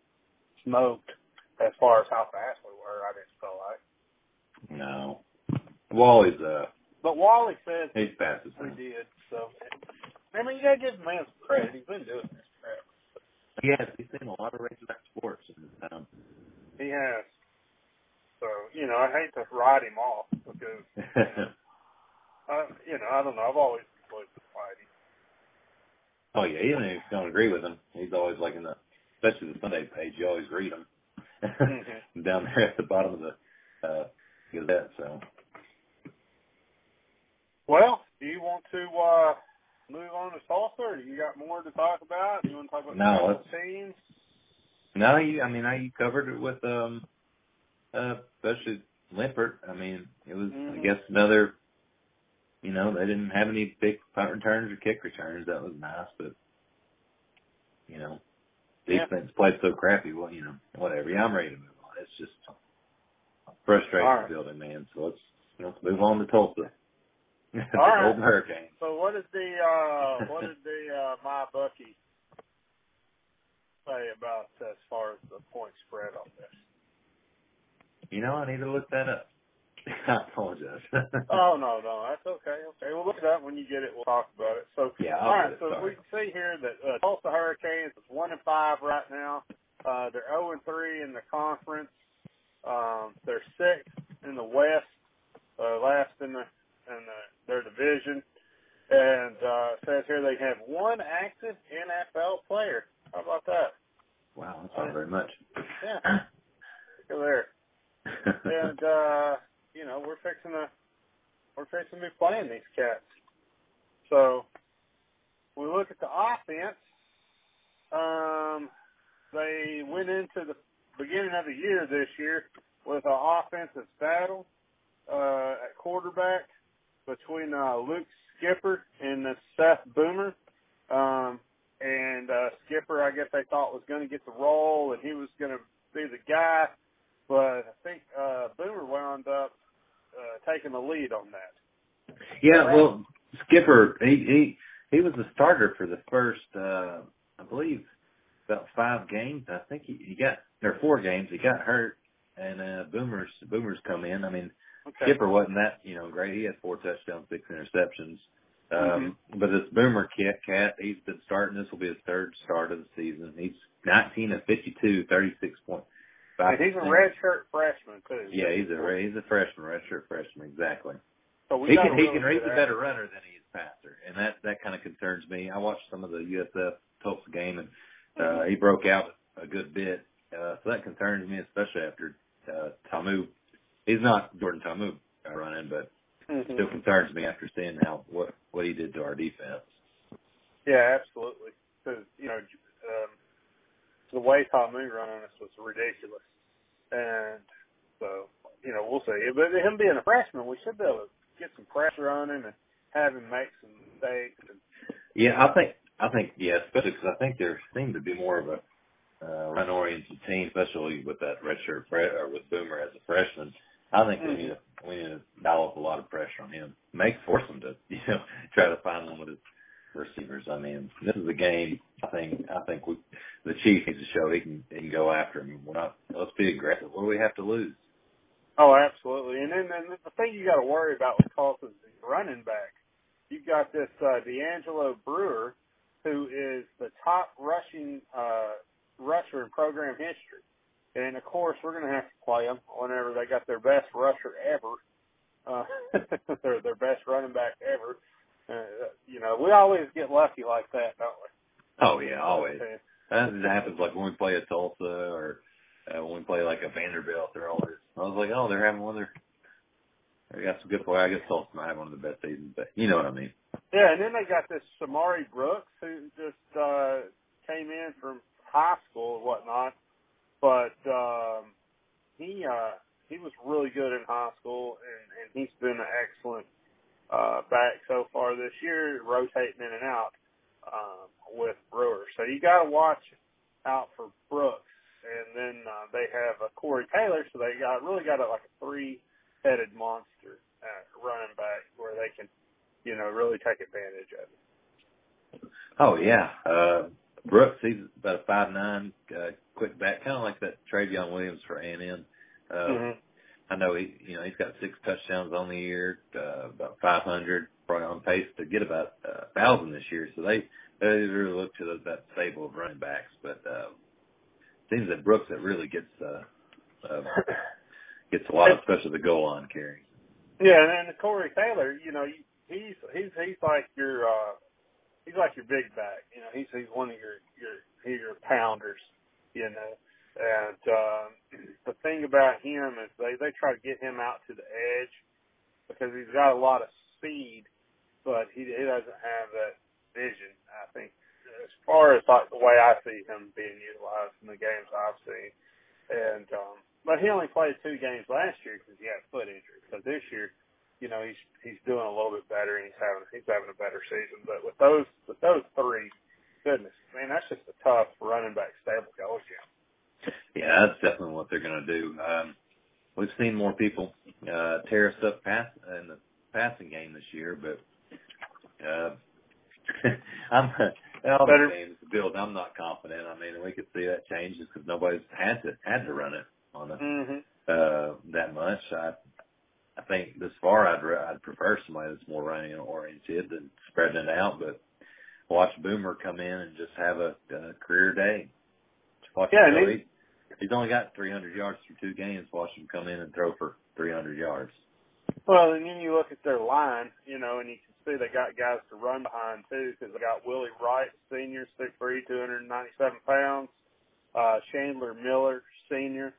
smoked as far as how fast we were. I didn't feel like. No. Wally's uh. But Wally says he's fast as we did. So I mean, you gotta give the man some credit. He's been doing this forever. He has. He's seen a lot of racetrack sports in his time. He has. So you know, I hate to write him off because uh, you know I don't know. I've always enjoyed the fighting. Oh yeah, even if you don't agree with him, he's always like in the, especially the Sunday page. You always read him mm-hmm. down there at the bottom of the uh, Gazette. So. Well, do you want to uh move on to Tulsa, or you got more to talk about? Do you want to talk about no, the teams? No, you. I mean, I you covered it with um, uh, especially Limpert. I mean, it was mm-hmm. I guess another. You know, they didn't have any big punt returns or kick returns. That was nice, but you know, defense so crappy. Well, you know, whatever. Yeah, I'm ready to move on. It's just frustrating right. building, man. So let's let's move on to Tulsa. the right. Golden Hurricane. So what did the uh what did the uh MyBookie say about as far as the point spread on this? You know, I need to look that up. I apologize. oh no, no, that's okay. Look it up when you get it. We'll talk about it. So yeah, all right. So we can see here that uh, Tulsa Hurricanes is one and five right now. Uh, they're zero and three in the conference. Um, they're sixth in the West, uh, last in the in the, their division. And uh, it says here they have one active NFL player. How about that? Wow, that's not very much. Yeah. Look there. and uh, you know, we're fixing to we're fixing to be playing these cats. So we look at the offense. Um, they went into the beginning of the year this year with an offensive battle uh, at quarterback between uh, Luke Skipper and uh, Seth Boomer. Um, and uh, Skipper, I guess they thought was going to get the role, and he was going to be the guy. But I think uh, Boomer wound up uh, taking the lead on that. Yeah, right? well, Skipper, he he he was the starter for the first, uh, I believe, about five games. I think he, he got there four games. He got hurt, and uh, Boomer's Boomer's come in. I mean, okay. Skipper wasn't that you know great. He had four touchdowns, six interceptions. Um, mm-hmm. but this Boomer Kit Cat, he's been starting. This will be his third start of the season. He's 19 of 52, 36 point. And he's a redshirt freshman too. Yeah, he's a he's a freshman, redshirt freshman, exactly. So we he can he can he's a better runner than he is passer, and that that kind of concerns me. I watched some of the USF Tulsa game, and uh, mm-hmm. he broke out a good bit, uh, so that concerns me, especially after uh, Ta'amu. He's not Jordan Ta'amu running, but mm-hmm. still concerns me after seeing how what what he did to our defense. Yeah, absolutely. Because you know, um, the way Ta'amu run on us was ridiculous, and so you know we'll see. But him being a freshman, we should be able to get some pressure on him and have him make some mistakes. And, yeah, I think I think yeah, especially because I think there seemed to be more of a uh, run-oriented team, especially with that redshirt fre- or with Boomer as a freshman. I think mm-hmm. we need to we need to dial up a lot of pressure on him. Make force him to you know try to find one with his receivers. I mean, this is a game. I think I think we the chief needs to show he can he can go after him. We're not. Let's be aggressive. What do we have to lose? Oh, absolutely. And then, then the thing you got to worry about with Tulsa is running back. You've got this uh, D'Angelo Brewer, who is the top rushing uh, rusher in program history. And of course, we're going to have to play them whenever they got their best rusher ever, uh, their their best running back ever. Uh, you know, we always get lucky like that, don't we? Oh yeah, always. That happens like when we play at Tulsa or uh, when we play like a Vanderbilt. They're always. I was like, oh, they're having one of. They got some good play. I guess Tulsa might have one of the best seasons, but you know what I mean. Yeah, and then they got this Shamari Brooks who just uh came in from high school and whatnot but um, he uh, he was really good in high school, and and he's been an excellent uh, back so far this year, rotating in and out um, with Brewer. So you got to watch out for Brooks, and then uh, they have a Corey Taylor, so they got really got a, like a three-headed monster uh, running back where they can, you know, really take advantage of it. Oh yeah, uh, Brooks, he's about a five nine, uh, quick back, kind of like that Trayveon Williams for A and M. Uh, mm-hmm. I know he, you know, he's got six touchdowns on the year, uh, about 500, probably on pace to get about a uh, thousand this year. So they, they really look to the, that stable of running backs. But uh, seems that Brooks that really gets uh, uh, gets a lot, of, especially the goal line carry. Yeah, and then Corey Taylor, you know, he's he's he's like your uh, he's like your big back. You know, he's he's one of your your your pounders. You know, and um, the thing about him is they they try to get him out to the edge because he's got a lot of speed, but he he doesn't have that vision. I think as far as like the way I see him being utilized in the games I've seen, and um, but he only played two games last year because he had foot injury. So this year you know he's he's doing a little bit better and he's having he's having a better season. But with those with those three, goodness, man, that's just a tough running back stable goal jam. Yeah, that's definitely what they're going to do. Um, we've seen more people uh, tear us up pass in the passing game this year, but uh, I'm all the games build. I'm not confident. I mean, we could see that change just because nobody's had to had to run it on us mm-hmm. uh, that much. I I think this far I'd I'd prefer somebody that's more running oriented than spreading it out. But watch Boomer come in and just have a, a career day. Watch yeah, him he, he's only got 300 yards through two games. Watch him come in and throw for 300 yards. Well, and then you look at their line, you know, and you can see they got guys to run behind too, because they got Willie Wright, senior, six three, two hundred and ninety-seven pounds. Uh, Chandler Miller, senior,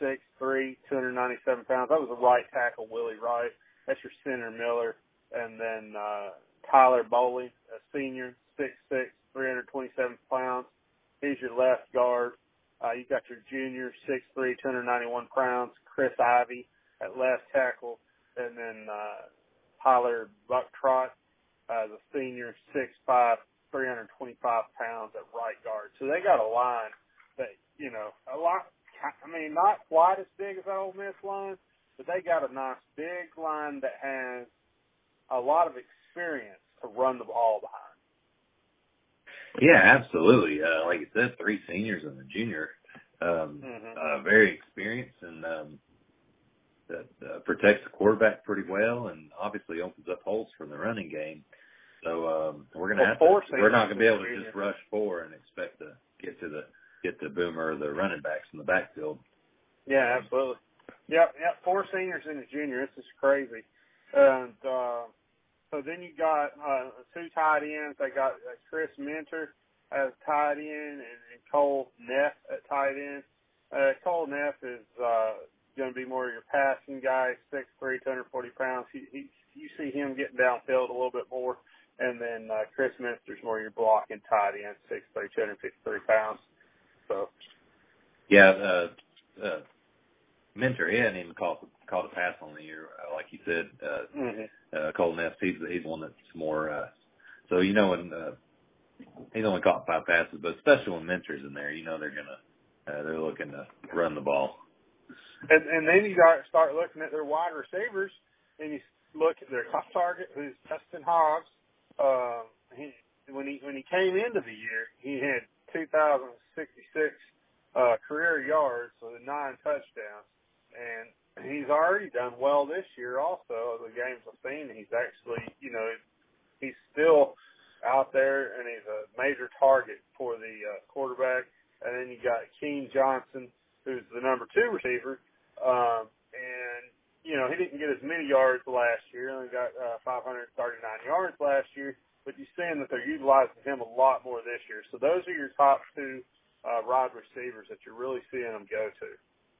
six three, two hundred ninety seven pounds. That was a right tackle, Willie Wright. That's your center Miller, and then uh, Tyler Bowling, a senior, six six, three hundred twenty seven pounds. He's your left guard. Uh, you got your junior, six three, two hundred ninety one pounds, Chris Ivy at left tackle, and then uh, Tyler Bucktrot, uh, the senior, six five, three hundred twenty five pounds at right guard. So they got a line that you know a lot I mean, not quite as big as that Ole Miss line, but they got a nice big line that has a lot of experience to run the ball behind. Yeah, absolutely. Uh, like you said, three seniors and a junior, um, mm-hmm. uh, very experienced and um, that uh, protects the quarterback pretty well, and obviously opens up holes for the running game. So um, we're gonna well, have to. We're not gonna be able to just rush four and expect to get to the get the boomer, the running backs in the backfield. Yeah, absolutely. Yep, yep. Four seniors and a junior. This is crazy. And uh, so then you got uh, two tight ends. They got uh, Chris Mentor as tight end and, and Cole Neff at tight end. Uh, Cole Neff is uh, going to be more of your passing guy, six three, two hundred forty pounds. He, he, you see him getting downfield a little bit more. And then uh, Chris Mentor's more your blocking tight end, six three, two hundred fifty three pounds. So, yeah, uh, uh, mentor, he hadn't even caught caught a pass on the year, uh, like you said. Uh, mm-hmm. uh, Cole Neff, he's he's one that's more. Uh, so you know when uh, he's only caught five passes, but especially when mentors in there, you know they're gonna uh, they're looking to run the ball. And and then you got start looking at their wide receivers, and you look at their top target, who's Justin Hobbs. Um, he when he when he came into the year, he had 2,066 uh, career yards with nine touchdowns, and he's already done well this year. Also, the games I've seen, he's actually, you know, he's still out there, and he's a major target for the uh, quarterback. And then you got Keen Johnson, who's the number two receiver, um, and you know he didn't get as many yards last year. Only got uh, 539 yards last year but you're seeing that they're utilizing him a lot more this year. So those are your top two uh, wide receivers that you're really seeing them go to.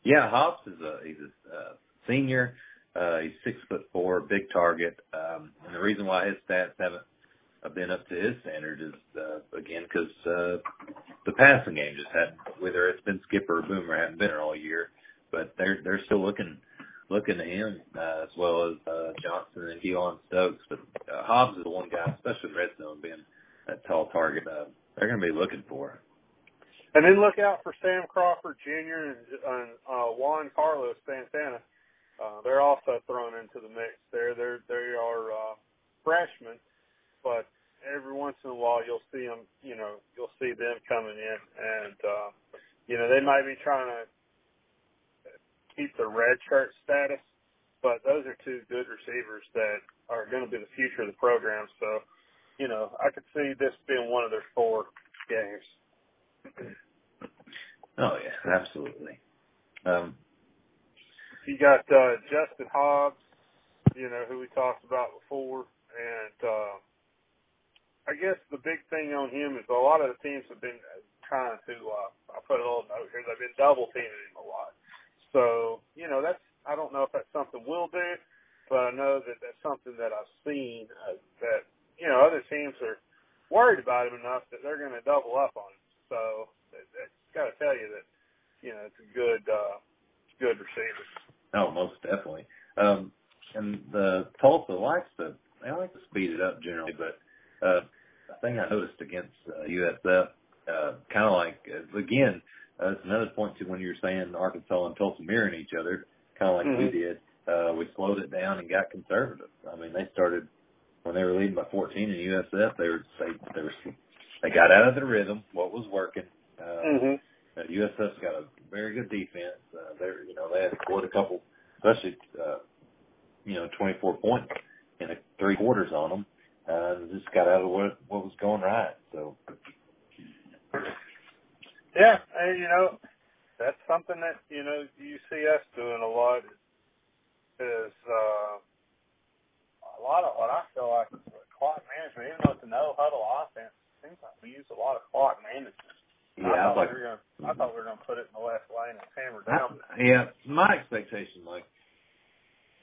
Yeah, Hobbs is a he's a uh, senior. Uh, he's six foot four, big target. Um, and the reason why his stats haven't been up to his standard is uh, again because uh, the passing game just hadn't. Whether it's been Skipper or Boomer, hadn't been there all year, but they're they're still looking looking to him uh, as well as uh, Johnson and Keylon Stokes. But uh, Hobbs is the one guy, especially red zone, being that tall target. Uh, they're going to be looking for. And then look out for Sam Crawford Jr. and, and uh, Juan Carlos Santana. Uh, they're also thrown into the mix. They're they're they are uh, freshmen, but every once in a while you'll see them. You know, you'll see them coming in, and uh, you know they might be trying to keep the red shirt status, but those are two good receivers that are going to be the future of the program. So, you know, I could see this being one of their four games. Oh yeah, absolutely. Um, you got uh, Justin Hobbs, you know, who we talked about before, and uh, I guess the big thing on him is a lot of the teams have been trying to. Uh, I put a little note here. They've been double teaming him a lot. So, you know, that's, I don't know if that's something we'll do, but I know that that's something that I've seen uh, that, you know, other teams are worried about him enough that they're going to double up on him. So, that's got to tell you that, you know, it's a good, uh, good receiver. Oh, most definitely. Um, and the Tulsa likes to, they like to speed it up generally, but, uh, the thing I noticed against uh, USF, uh, kind of like, uh, again, uh, that's another point to when you were saying Arkansas and Tulsa mirroring each other, kind of like mm-hmm. we did. Uh, we slowed it down and got conservative. I mean, they started when they were leading by 14 in USF. They were they they were they got out of the rhythm. What was working? Uh, mm-hmm. uh, USF's got a very good defense. Uh, they're you know they had scored a couple, especially uh, you know 24 points in a, three quarters on them. Uh, just got out of what what was going right. So yeah, and you know, that's something that you know you see us doing a lot is uh, a lot of what I feel like is clock management. Even though it's a no huddle offense, it seems like we use a lot of clock management. Yeah, I, thought like, we were gonna, I thought we were gonna put it in the left lane and hammer down. I, yeah, my expectation, like,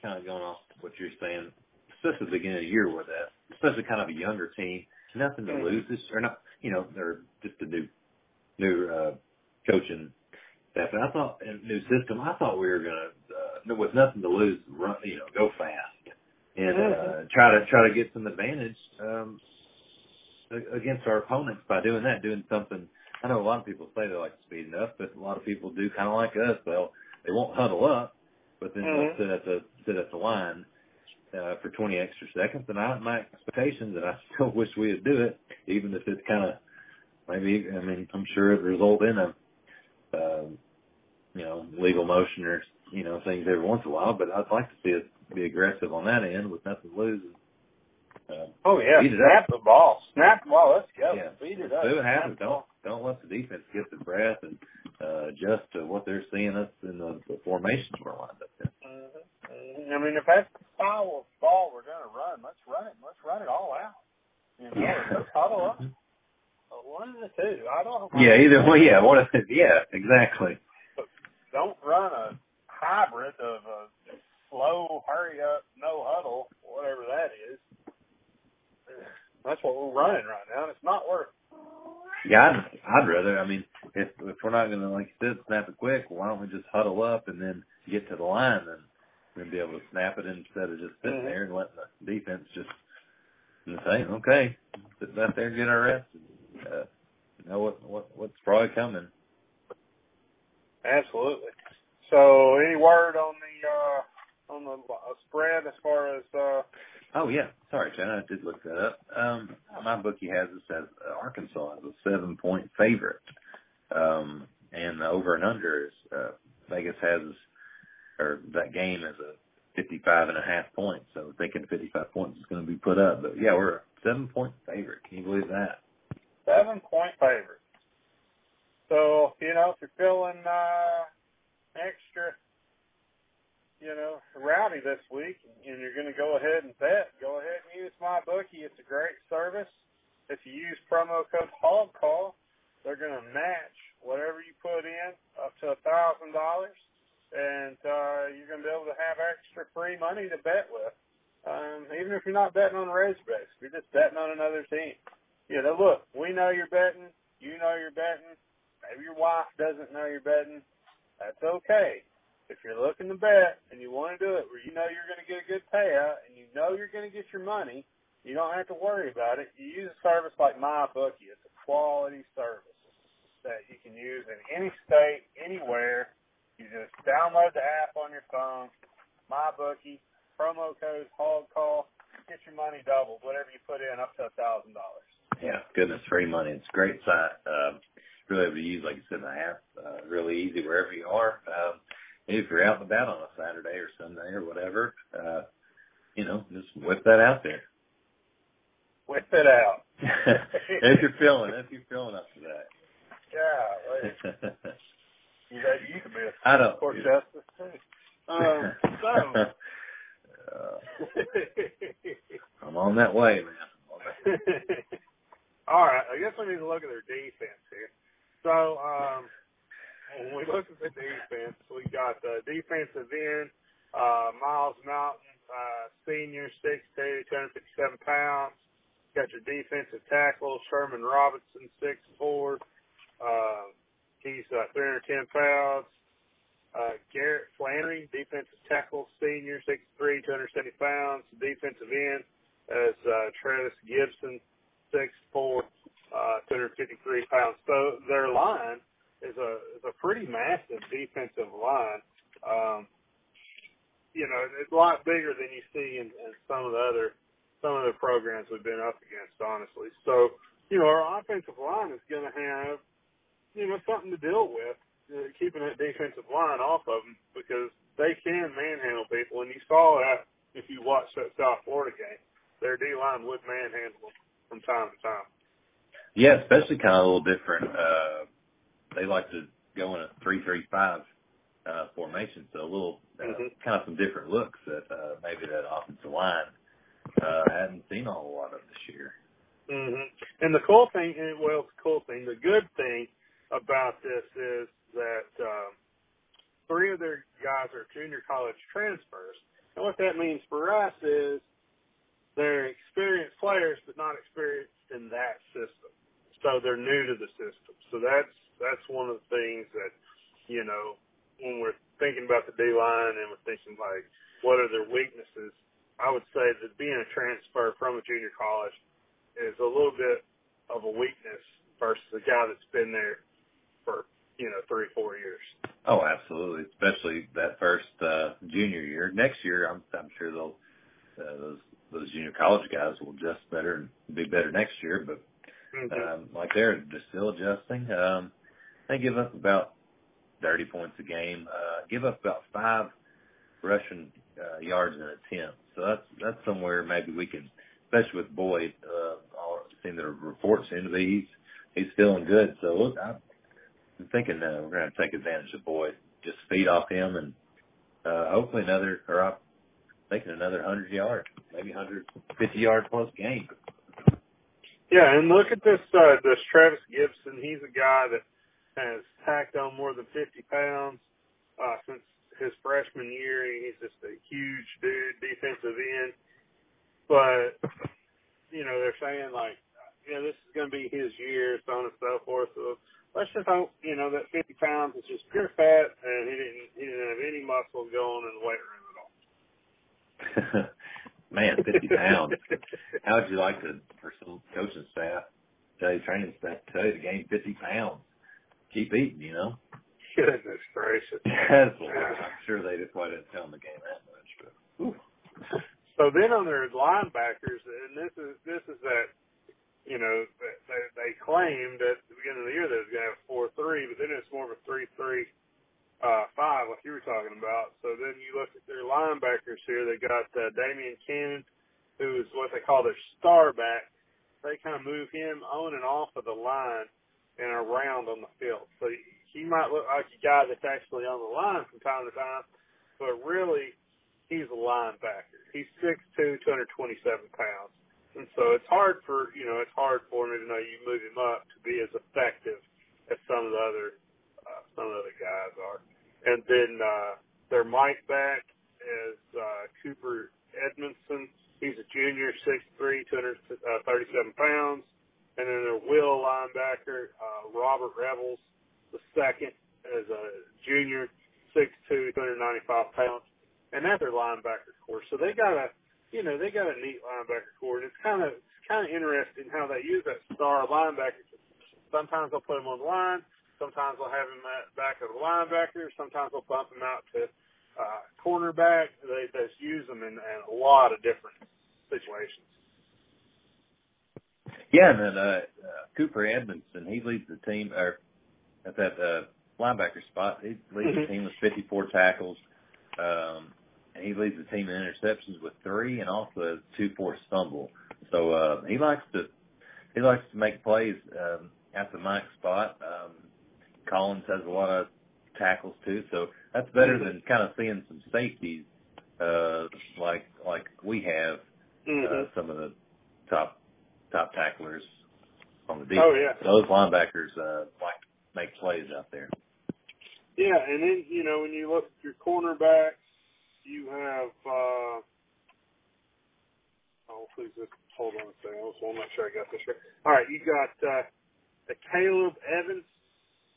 kind of going off what you're saying, especially the beginning of the year with that, especially kind of a younger team, nothing to mm-hmm. lose. This or not, you know, they're just a new new uh, coaching staff. And I thought, and new system, I thought we were gonna, uh, with nothing to lose, run, you know, go fast and uh, try to try to get some advantage um, against our opponents by doing that, doing something. I know a lot of people say they like speeding up, but a lot of people do kind of like us. They'll they won't huddle up, but then mm-hmm. they'll sit at the sit at the line uh, for 20 extra seconds. And I my expectations, and I still wish we would do it, even if it's kind of maybe I mean I'm sure it result in a uh, you know legal motion or you know things every once in a while, but I'd like to see us be aggressive on that end with nothing to lose. Uh, oh yeah, snap the ball, snap the ball. Let's go. Yeah, beat it up. See what happens. Don't don't let the defense get the breath and uh, adjust to what they're seeing us in the, the formations we're lined up in. Mm-hmm. I mean, if that's the style of ball we're going to run, let's run it. Let's run it all out. You know, yeah. let's huddle up. One of the two. I don't. Yeah, either way. Yeah, one of the. Yeah, exactly. But don't run a hybrid of a slow, hurry up, no huddle, whatever that is. That's what we're running right now, and it's not working. Yeah, I'd, I'd rather. I mean, if if we're not going to like you said, snap it quick, why don't we just huddle up and then get to the line and then be able to snap it instead of just sitting mm-hmm. there and letting the defense just say, okay, sit back there and get our rest. And, uh, know what, what what's probably coming. Absolutely. So, any word on the uh, on the uh, spread as far as? Uh... Oh yeah, sorry, Chad, I did look that up. Um, my bookie has us as uh, Arkansas as a seven point favorite, um, and the over and under is uh, Vegas has or that game is a 55 and a half points. So thinking 55 points is going to be put up. But yeah, we're a seven point favorite. Can you believe that? Seven point favorite. So, you know, if you're feeling uh, extra, you know, rowdy this week and you're going to go ahead and bet, go ahead and use my bookie. It's a great service. If you use promo code HOGCALL, they're going to match whatever you put in up to a thousand dollars, and uh, you're going to be able to have extra free money to bet with. Um, even if you're not betting on if you're just betting on another team you know, look, we know you're betting. You know you're betting. Maybe your wife doesn't know you're betting. That's okay. if you're looking to bet and you want to do it where you know you're going to get a good payout and you know you're going to get your money, you don't have to worry about it. You use a service like MyBookie. It's a quality service that you can use in any state, anywhere. You just download the app on your phone, MyBookie, promo code Hog Call, get your money doubled, whatever you put in, up to a thousand dollars. Yeah, goodness, free money. It's a great site. Um, really able to use, like you said, the app. Uh, really easy wherever you are. Um, if you're out and about on a Saturday or Sunday or whatever, uh, you know, just whip that out there. Whip it out. if you're feeling, if you're feeling up to that. Yeah. Like, you know, you could be a I don't. court justice too. Um, so. uh, I'm on that way, man. All right, I guess we need to look at their defense here. So, um, when we look at the defense, we got the defensive end, uh, Miles Mountain, uh, senior, 6'2", 257 pounds. Got your defensive tackle, Sherman Robinson, 6'4", uh, he's uh, 310 pounds. Uh, Garrett Flannery, defensive tackle, senior, 6'3", 270 pounds. Defensive end as uh, Trevis Gipson, 6'4", uh, 253 pounds. So their line is a is a pretty massive defensive line. Um, you know, it's a lot bigger than you see in, in some of the other some of the programs we've been up against, honestly. So, you know, our offensive line is going to have, you know, something to deal with, uh, keeping that defensive line off of them because they can manhandle people. And you saw that if you watched that South Florida game. Their D line would manhandle them from time to time. Yeah, especially kind of a little different. Uh, they like to go in a three-three-five uh, formation, so a little uh, mm-hmm. kind of some different looks that uh, maybe that offensive line uh, hadn't seen a whole lot of this year. Mm-hmm. And the cool thing, well, the cool thing, the good thing about this is that um, three of their guys are junior college transfers. And what that means for us is they're experienced players, but not experienced in that system. So they're new to the system. So that's that's one of the things that, you know, when we're thinking about the D line and we're thinking like, what are their weaknesses? I would say that being a transfer from a junior college is a little bit of a weakness versus a guy that's been there for you know three four years. Oh, absolutely, especially that first uh, junior year. Next year, I'm I'm sure they'll uh, those those junior college guys will adjust better and be better next year. But mm-hmm. um, like they're just still adjusting. Um, they give up about 30 points a game, uh, give up about five rushing uh, yards in an attempt. So that's that's somewhere maybe we can, especially with Boyd. Uh, all seeing the reports seem to be he's he's feeling good. So look, I'm thinking uh, we're going to take advantage of Boyd, just feed off him, and uh, hopefully another or I'm another hundred yard, maybe 150 yard plus game. Yeah, and look at this uh, this Trevis Gipson. He's a guy that has tacked on more than 50 pounds uh, since his freshman year. He's just a huge dude, defensive end. But, you know, they're saying, like, you know, this is going to be his year, so on and so forth. So let's just hope, you know, that 50 pounds is just pure fat and he didn't, he didn't have any muscle going in the weight room at all. Man, 50 pounds. How would you like to, for some coaching staff, tell you, training staff, tell you to gain 50 pounds? keep eating, you know. Goodness gracious. That's I'm sure they just quite didn't tell them the game that much, but. Whew. So then on their linebackers, and this is this is that, you know, they they claimed at the beginning of the year they was going to have four three, but then it's more of a three three uh, five, like you were talking about. So then you look at their here. They got uh, Damian Cannon, who is what they call their star back. They kind of move him on and off of the line and around on the field. So he might look like a guy that's actually on the line from time to time, but really he's a linebacker. He's 6'2", 227 pounds. And so it's hard for, you know, it's hard for me to know you move him up to be as effective as some of the other, uh, some of the other guys are. And then, uh, their Mike back is, uh, Cooper Edmiston. He's a junior, 6'3", 237 pounds. And then their will linebacker, uh, Robert Revels, the second as a junior, six two, two hundred ninety five pounds, and that's their linebacker core. So they got a, you know, they got a neat linebacker core, and it's kind of it's kind of interesting how they use that star linebacker. Sometimes they'll put him on the line. Sometimes they'll have him at back of the linebacker. Sometimes they'll bump him out to uh, cornerback. They just use them in, in a lot of different situations. Yeah, and then uh, uh, Cooper Edmiston, he leads the team, or at that uh, linebacker spot, he leads Mm-hmm. the team with 54 tackles. Um, and he leads the team in interceptions with three, and also has two forced fumble. So uh, he likes to he likes to make plays um, at the Mike spot. Um, Collins has a lot of tackles too, so that's better Mhm. than kind of seeing some safeties uh, like like we have Mm-hmm. uh, some of the top top tacklers on the defense. Oh, yeah. Those linebackers uh, like make plays out there. Yeah, and then you know when you look at your cornerbacks, you have. uh Oh, please just hold on a second. I just want to make sure I got this right. All right, you got uh, the Caleb Evans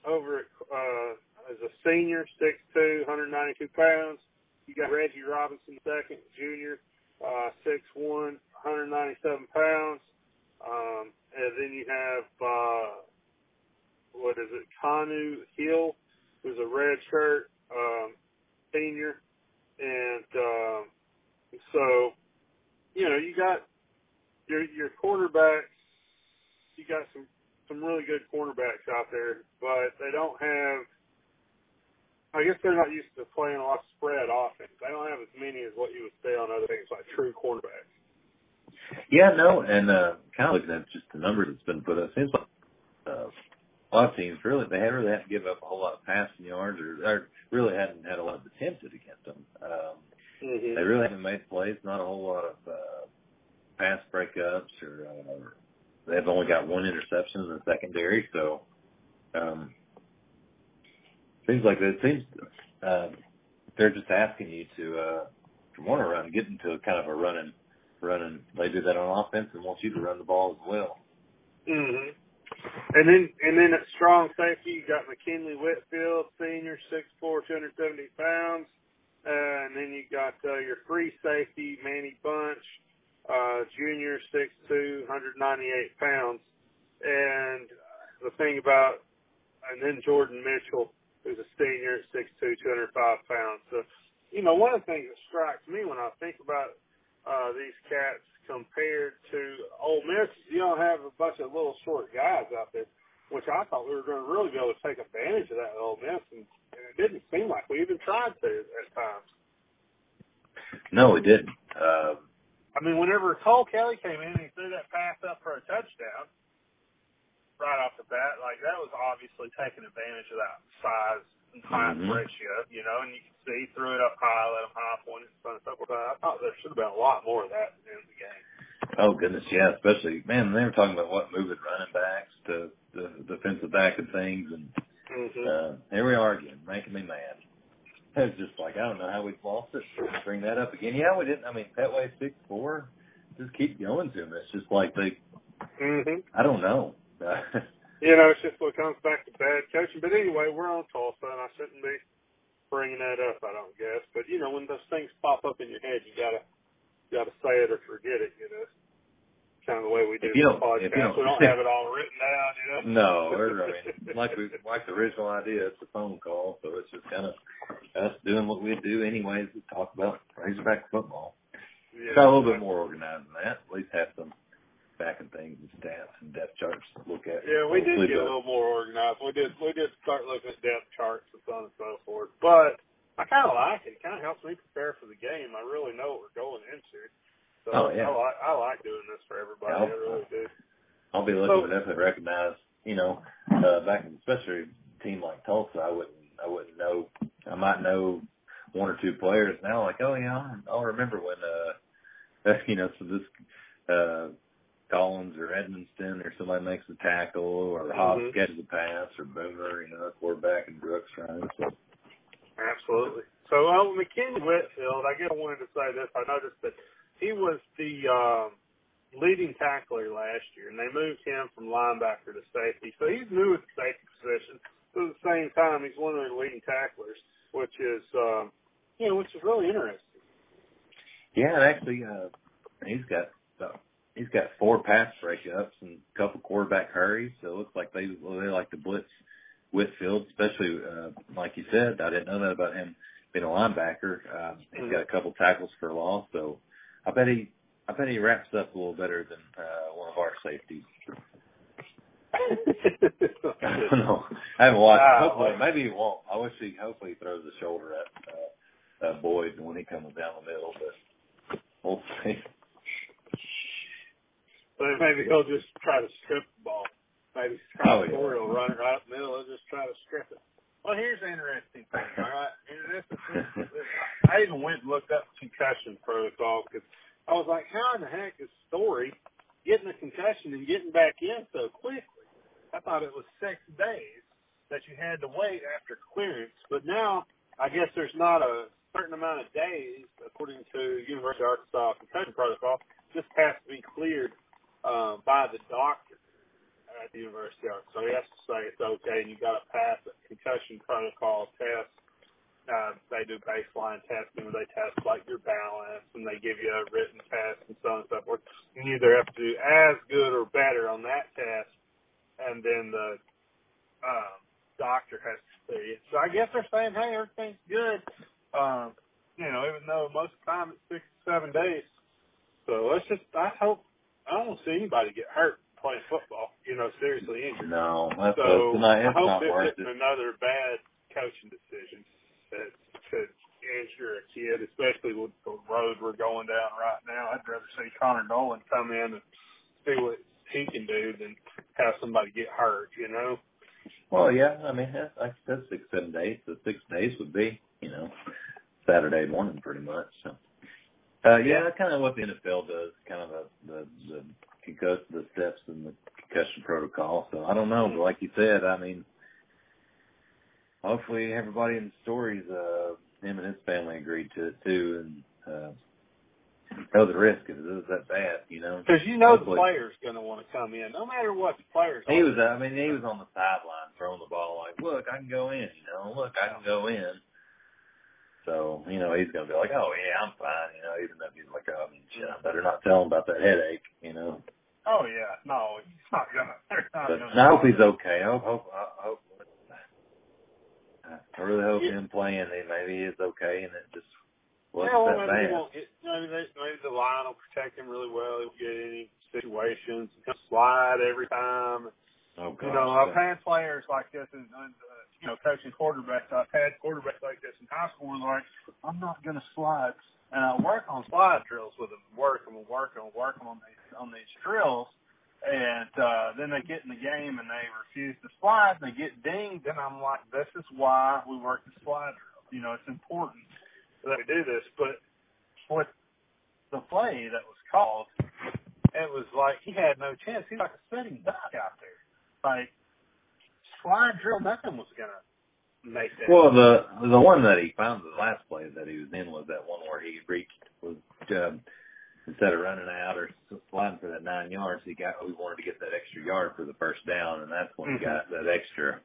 over at, uh, as a senior, 6'2", 192 pounds. You got Reggie Robinson, second, junior, uh, 6'1", 197 pounds. Um, and then you have, uh, what is it, Kanu Hill, who's a red shirt, um, senior. And, um, so, you know, you got your, your quarterbacks, you got some, some really good cornerbacks out there, but they don't have, I guess they're not used to playing a lot of spread offense. They don't have as many as what you would say on other things like true cornerbacks. Yeah, no, and uh, kind of looking at just the numbers that's been put up, seems like uh, a lot of teams really they haven't really haven't given up a whole lot of passing yards, or, or really hadn't had a lot of attempted against them. Um, Mm-hmm. they really haven't made plays, not a whole lot of uh, pass breakups, or uh, they've only got one interception in the secondary. So um, seems like it seems uh, they're just asking you to uh, want to run, get into kind of a running running. They do that on offense and want you to run the ball as well. hmm And then and then at strong safety, you got McKinley Whitfield, senior, six four, two hundred seventy pounds. Uh, and then you got uh, your free safety, Manny Bunch, uh, junior, six two, hundred ninety eight pounds. And the thing about, and then Jordan Mitchell, who's a senior, six two, two hundred five pounds. So, you know, one of the things that strikes me when I think about uh, these cats compared to Ole Miss, you don't have a bunch of little short guys out there, which I thought we were going to really be able to take advantage of that at Ole Miss, and, and it didn't seem like we even tried to at times. No, it didn't. Um, I mean, whenever Cole Kelley came in and he threw that pass up for a touchdown, right off the bat, like that was obviously taking advantage of that size and height Mhm. ratio, you know, and you can see threw it up high, let him high point it, on and so. I thought there should have been a lot more of that in the game. oh goodness, yeah. Especially man, they were talking about what moving running backs to the defensive back and things, and Mm-hmm. uh, here we are again, making me mad. It's just like I don't know how we lost it. Bring that up again. Yeah, we didn't. I mean, that way six four. Just keep going to them. It's just like they. Mm-hmm. I don't know. Uh, you know, it's just what comes back to bad coaching. But anyway, we're on Tulsa, and I shouldn't be bringing that up. I don't guess. But you know, when those things pop up in your head, you gotta you gotta say it or forget it. You know, kind of the way we do If you the don't- podcast. if you don't- we don't have it all written down. You know. no, or, I mean, like we like the original idea, it's a phone call, so it's just kind of us doing what we do anyways. We talk about Razorback football. yeah, Got a little bit more organized than that. At least have some backing things and stats and depth charts to look at. Yeah, we did get a little more organized. We did we did start looking at depth charts and so on and so forth. But I kind of like it. It kind of helps me prepare for the game. I really know what we're going into. So Oh, yeah. I like I like doing this for everybody. Yeah, I really do. I'll be looking So- to definitely recognize, you know, uh, back in especially a team like Tulsa, I wouldn't, I wouldn't know. I might know one or two players now. Like, oh yeah, I'll, I'll remember when, uh, you know, so this, uh, Collins or Edmiston or somebody makes a tackle or Hobbs Mhm. catches a pass or Boomer, you know, quarterback and Brooks running. So, Absolutely. So, uh, McKinley Whitfield, I guess I wanted to say this. I noticed that he was the um, leading tackler last year, and they moved him from linebacker to safety. So he's new at the safety position. But at the same time, he's one of their leading tacklers. which is uh, you know, which is really interesting. Yeah, and actually, uh, he's got uh, he's got four pass breakups and a couple quarterback hurries. So it looks like they well, they like to blitz Whitfield, especially uh, like you said. I didn't know that about him being a linebacker. Uh, he's got a couple tackles for loss, so I bet he I bet he wraps up a little better than uh, one of our safeties. I don't know. I haven't watched. Wow. Hopefully, maybe he won't. I wish he hopefully he throws the shoulder at uh, uh, Boyd when he comes down the middle, but we'll see. But maybe he'll just try to strip the ball. Maybe Oh, Scott yeah. Corey will run it right up the middle and just try to strip it. Well, here's the interesting thing, all right? This, this, I even went and looked up concussion protocol because I was like, how in the heck is Storey getting a concussion and getting back in so quickly? I thought it was six days that you had to wait after clearance, but now I guess there's not a certain amount of days, according to University of Arkansas concussion protocol, just has to be cleared uh, by the doctor at the University of Arkansas. So he has to say it's okay, and you got to pass a concussion protocol test. Uh, they do baseline testing where they test like your balance, and they give you a written test and so on and so forth. You either have to do as good or better on that test, and then the um, doctor has to see. So I guess they're saying, hey, everything's good. Um, you know, even though most of the time it's six, seven days. So let's just, I hope, I don't see anybody get hurt playing football, you know, seriously injured. No, that's, So that's not, I hope not this worth isn't it. another bad coaching decision that could injure a kid, especially with the road we're going down right now. I'd rather see Connor Noland come in and see what he can do than have somebody get hurt, you know? Well, yeah, I mean, that's, like I said, six, seven days. The six days would be, you know, Saturday morning pretty much. So, uh, yeah, kind of what the NFL does, kind of the, the, the, concuss, the steps in the concussion protocol. So I don't know, but like you said, I mean, hopefully everybody in the Storeys, uh, him and his family agreed to it too and, uh, know the risk if it is that bad, you know. Because you know Hopefully. the player's going to want to come in, no matter what the player's. He was, I mean, he was on the sideline throwing the ball like, look, I can go in, you know, look, I can go in. So, you know, he's going to be like, oh, yeah, I'm fine, you know, even though he's like, oh, I mean, shit, I better not tell him about that headache, you know. Oh yeah, no, he's not gonna. They're not But and I hope he's okay. I hope, hope, I hope, I really hope Yeah. him playing, he- maybe he is okay and it just wasn't yeah, well, that maybe bad. won't get. Maybe, they, maybe the line will protect him really well. He won't get any situations. He'll slide every time. Oh, gosh. You know, I've had players like this, and uh, you know, coaching quarterbacks. I've had quarterbacks like this in high school. They're like, I'm not going to slide, and I work on slide drills with them, work them, and work them, work them on these on these drills, and uh, then they get in the game and they refuse to slide, and they get dinged, and I'm like, this is why we work the slide drills. You know, it's important that we do this, but with the play that was called, it was like he had no chance. He's like a sitting duck out there like slide drill, nothing was gonna make that. Well, the the one that he found the last play that he was in was that one where he reached was um, instead of running out or sliding for that nine yards, he got we wanted to get that extra yard for the first down, and that's when Mhm. he got that extra,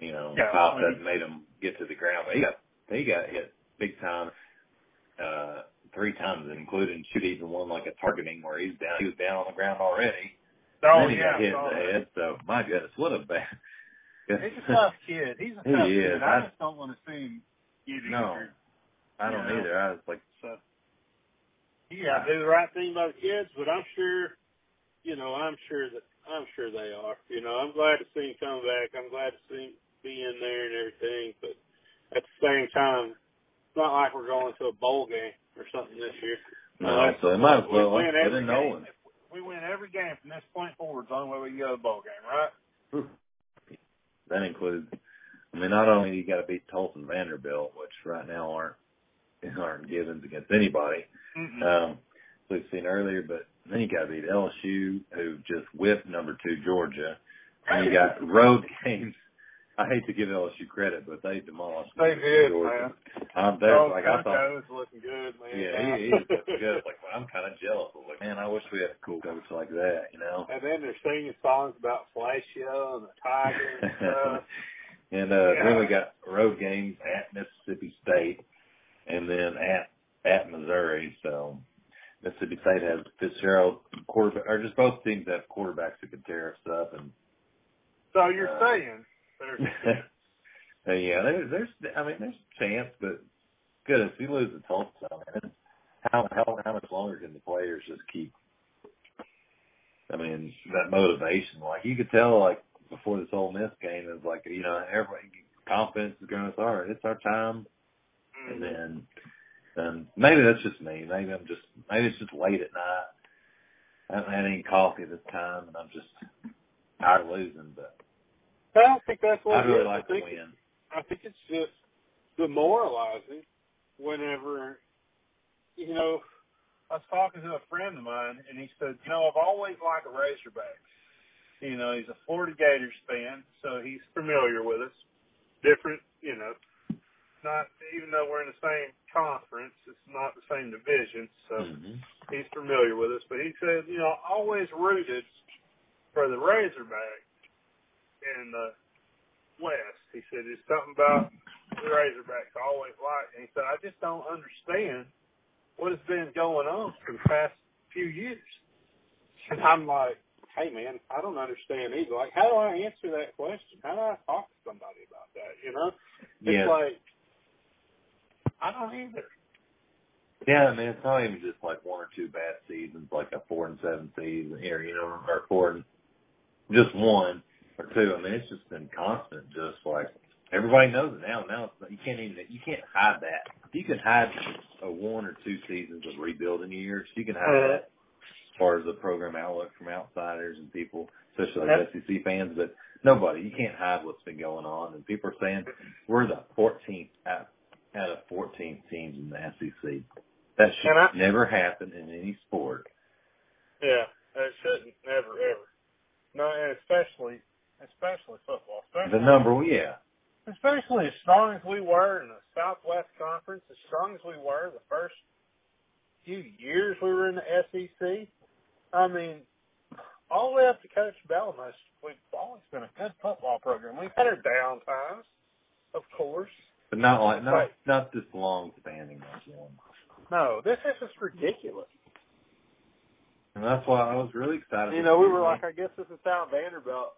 you know, Yeah, when that made him get to the ground. But he got he got hit big time, uh, three times, including shoot even one like a targeting where he's down. He was down on the ground already. oh then he yeah, got hit in the that. head. So my goodness, what a bad. He's a tough kid. He's a tough is. kid. I, I- just don't want to see him get No. injured. I don't You know? either. I was like, So you gotta do the right thing by the kids, but I'm sure, you know, I'm sure that I'm sure they are. You know, I'm glad to see him come back. I'm glad to see him be in there and everything, but at the same time, it's not like we're going to a bowl game or something this year. no, Like, so it might as we win every game. If we win every game from this point forward. It's the only way we can go to the bowl game, right? That includes, I mean, not only you got to beat Tulsa and Vanderbilt, which right now aren't aren't givens against anybody, Mm-mm. um, as we've seen earlier, but then you got to beat LSU, who just whipped number two Georgia, and you got road games. I hate to give LSU credit, but they demolished They did, Georgia. man. Um, there's oh, like I thought, O's looking good, man. yeah, he, looking good. Like I'm kind of jealous. I'm like, man, I wish we had a cool coach like that, you know. And then they're singing songs about Flacio and the Tiger and stuff. And uh Yeah. then we got road games at Mississippi State and then at at Missouri. So Mississippi State has Fitzgerald quarterback or just both teams have quarterbacks who can tear us up and So you're Uh, saying there's Uh, yeah, there's, there's, I mean, there's a chance, but goodness, we lose the Tulsa, man. How, how, how much longer can the players just keep? I mean, that motivation. Like you could tell, like before this whole Miss game, is like you know, everybody confidence is going. It's all right. It's our time, and then, and maybe that's just me. Maybe I'm just, maybe it's just late at night. I haven't had any coffee this time, and I'm just tired of losing. But I don't think that's what it really is. like I think, win. I think it's just demoralizing whenever, you know, I was talking to a friend of mine and he said, you know, I've always liked the Razorbacks. You know, he's a Florida Gators fan, so he's familiar with us. Different, you know, not even though we're in the same conference, it's not the same division, so hmm he's familiar with us. But he said, you know, always rooted for the Razorbacks in the West. He said, there's something about the Razorbacks I always liked. And he said, I just don't understand what has been going on for the past few years. And I'm like, hey man, I don't understand either. Like, how do I answer that question? How do I talk to somebody about that? You know? It's Yeah. like, I don't either. Yeah, I mean, it's not even just like one or two bad seasons, like a four and seven season here, you know, or four and just one or two. I mean, it's just been constant. Just like everybody knows it now. Now it's, you can't even you can't hide that. You can hide a one or two seasons of rebuilding years. You can hide that as far as the program outlook from outsiders and people, especially like SEC fans. But nobody, you can't hide what's been going on. And people are saying we're the 14th out, out of 14 teams in the SEC. That should I- never happen in any sport. Yeah, it shouldn't, never, ever. No, and especially, especially football. Especially The number, yeah. especially as strong as we were in the Southwest Conference, as strong as we were the first few years we were in the SEC. I mean, all the way up to Coach Bielema, we've always been a good football program. We've had our down times, of course. But not like not Right. not this long standing like one. No, this is just ridiculous. And that's why I was really excited. You know, we were like, I guess this is how Vanderbilt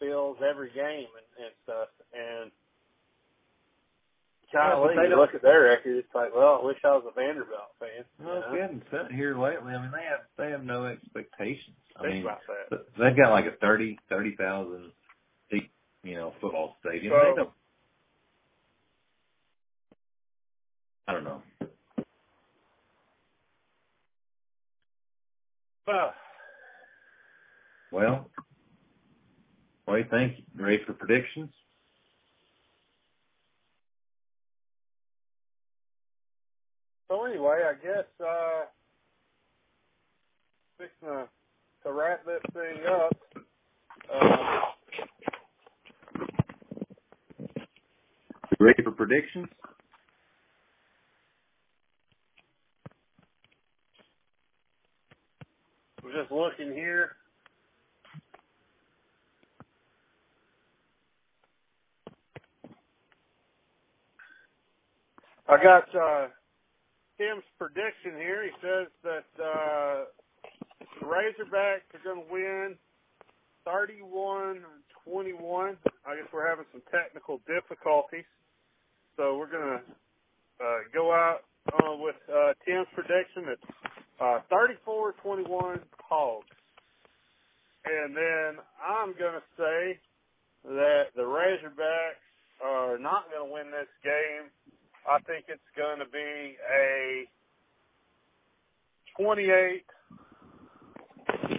feels every game and, and stuff. And Yeah, golly, they you look at their record, it's like, well, I wish I was a Vanderbilt fan. well, if know? we hadn't sat here lately, I mean, they have they have no expectations. I Think mean, about that. they've got like a thirty thirty thousand seat, you know, football stadium. So- they don't. I don't know. Uh, Well, what do you ready for predictions? so anyway, I guess uh, fixing to, to wrap this thing up. Uh, ready for predictions? I'm just looking here. I got uh, Tim's prediction here. He says that uh, the Razorbacks are going to win 31-21. I guess we're having some technical difficulties, so we're going to uh, go out uh, with uh, Tim's prediction at uh, 34-21 Hogs. And then I'm going to say that the Razorbacks are not going to win this game. I think it's going to be a 28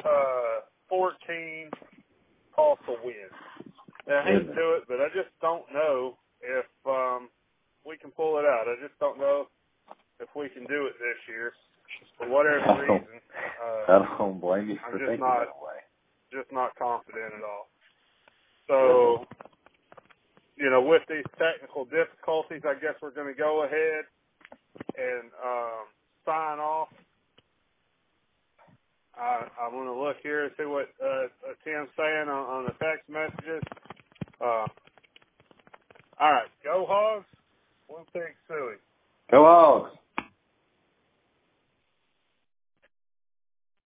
uh, 14 Tulsa win. And I hate to do it, but I just don't know if um, we can pull it out. I just don't know if we can do it this year for whatever Oh. reason. Uh, I don't blame you I'm for just thinking not- that way. just not confident at all. So, you know, with these technical difficulties, I guess we're going to go ahead and um, sign off. I, I'm going to look here and see what uh, Tim's saying on, on the text messages. Uh, All right, go Hogs. Woo Pig Sooie. Go Hogs.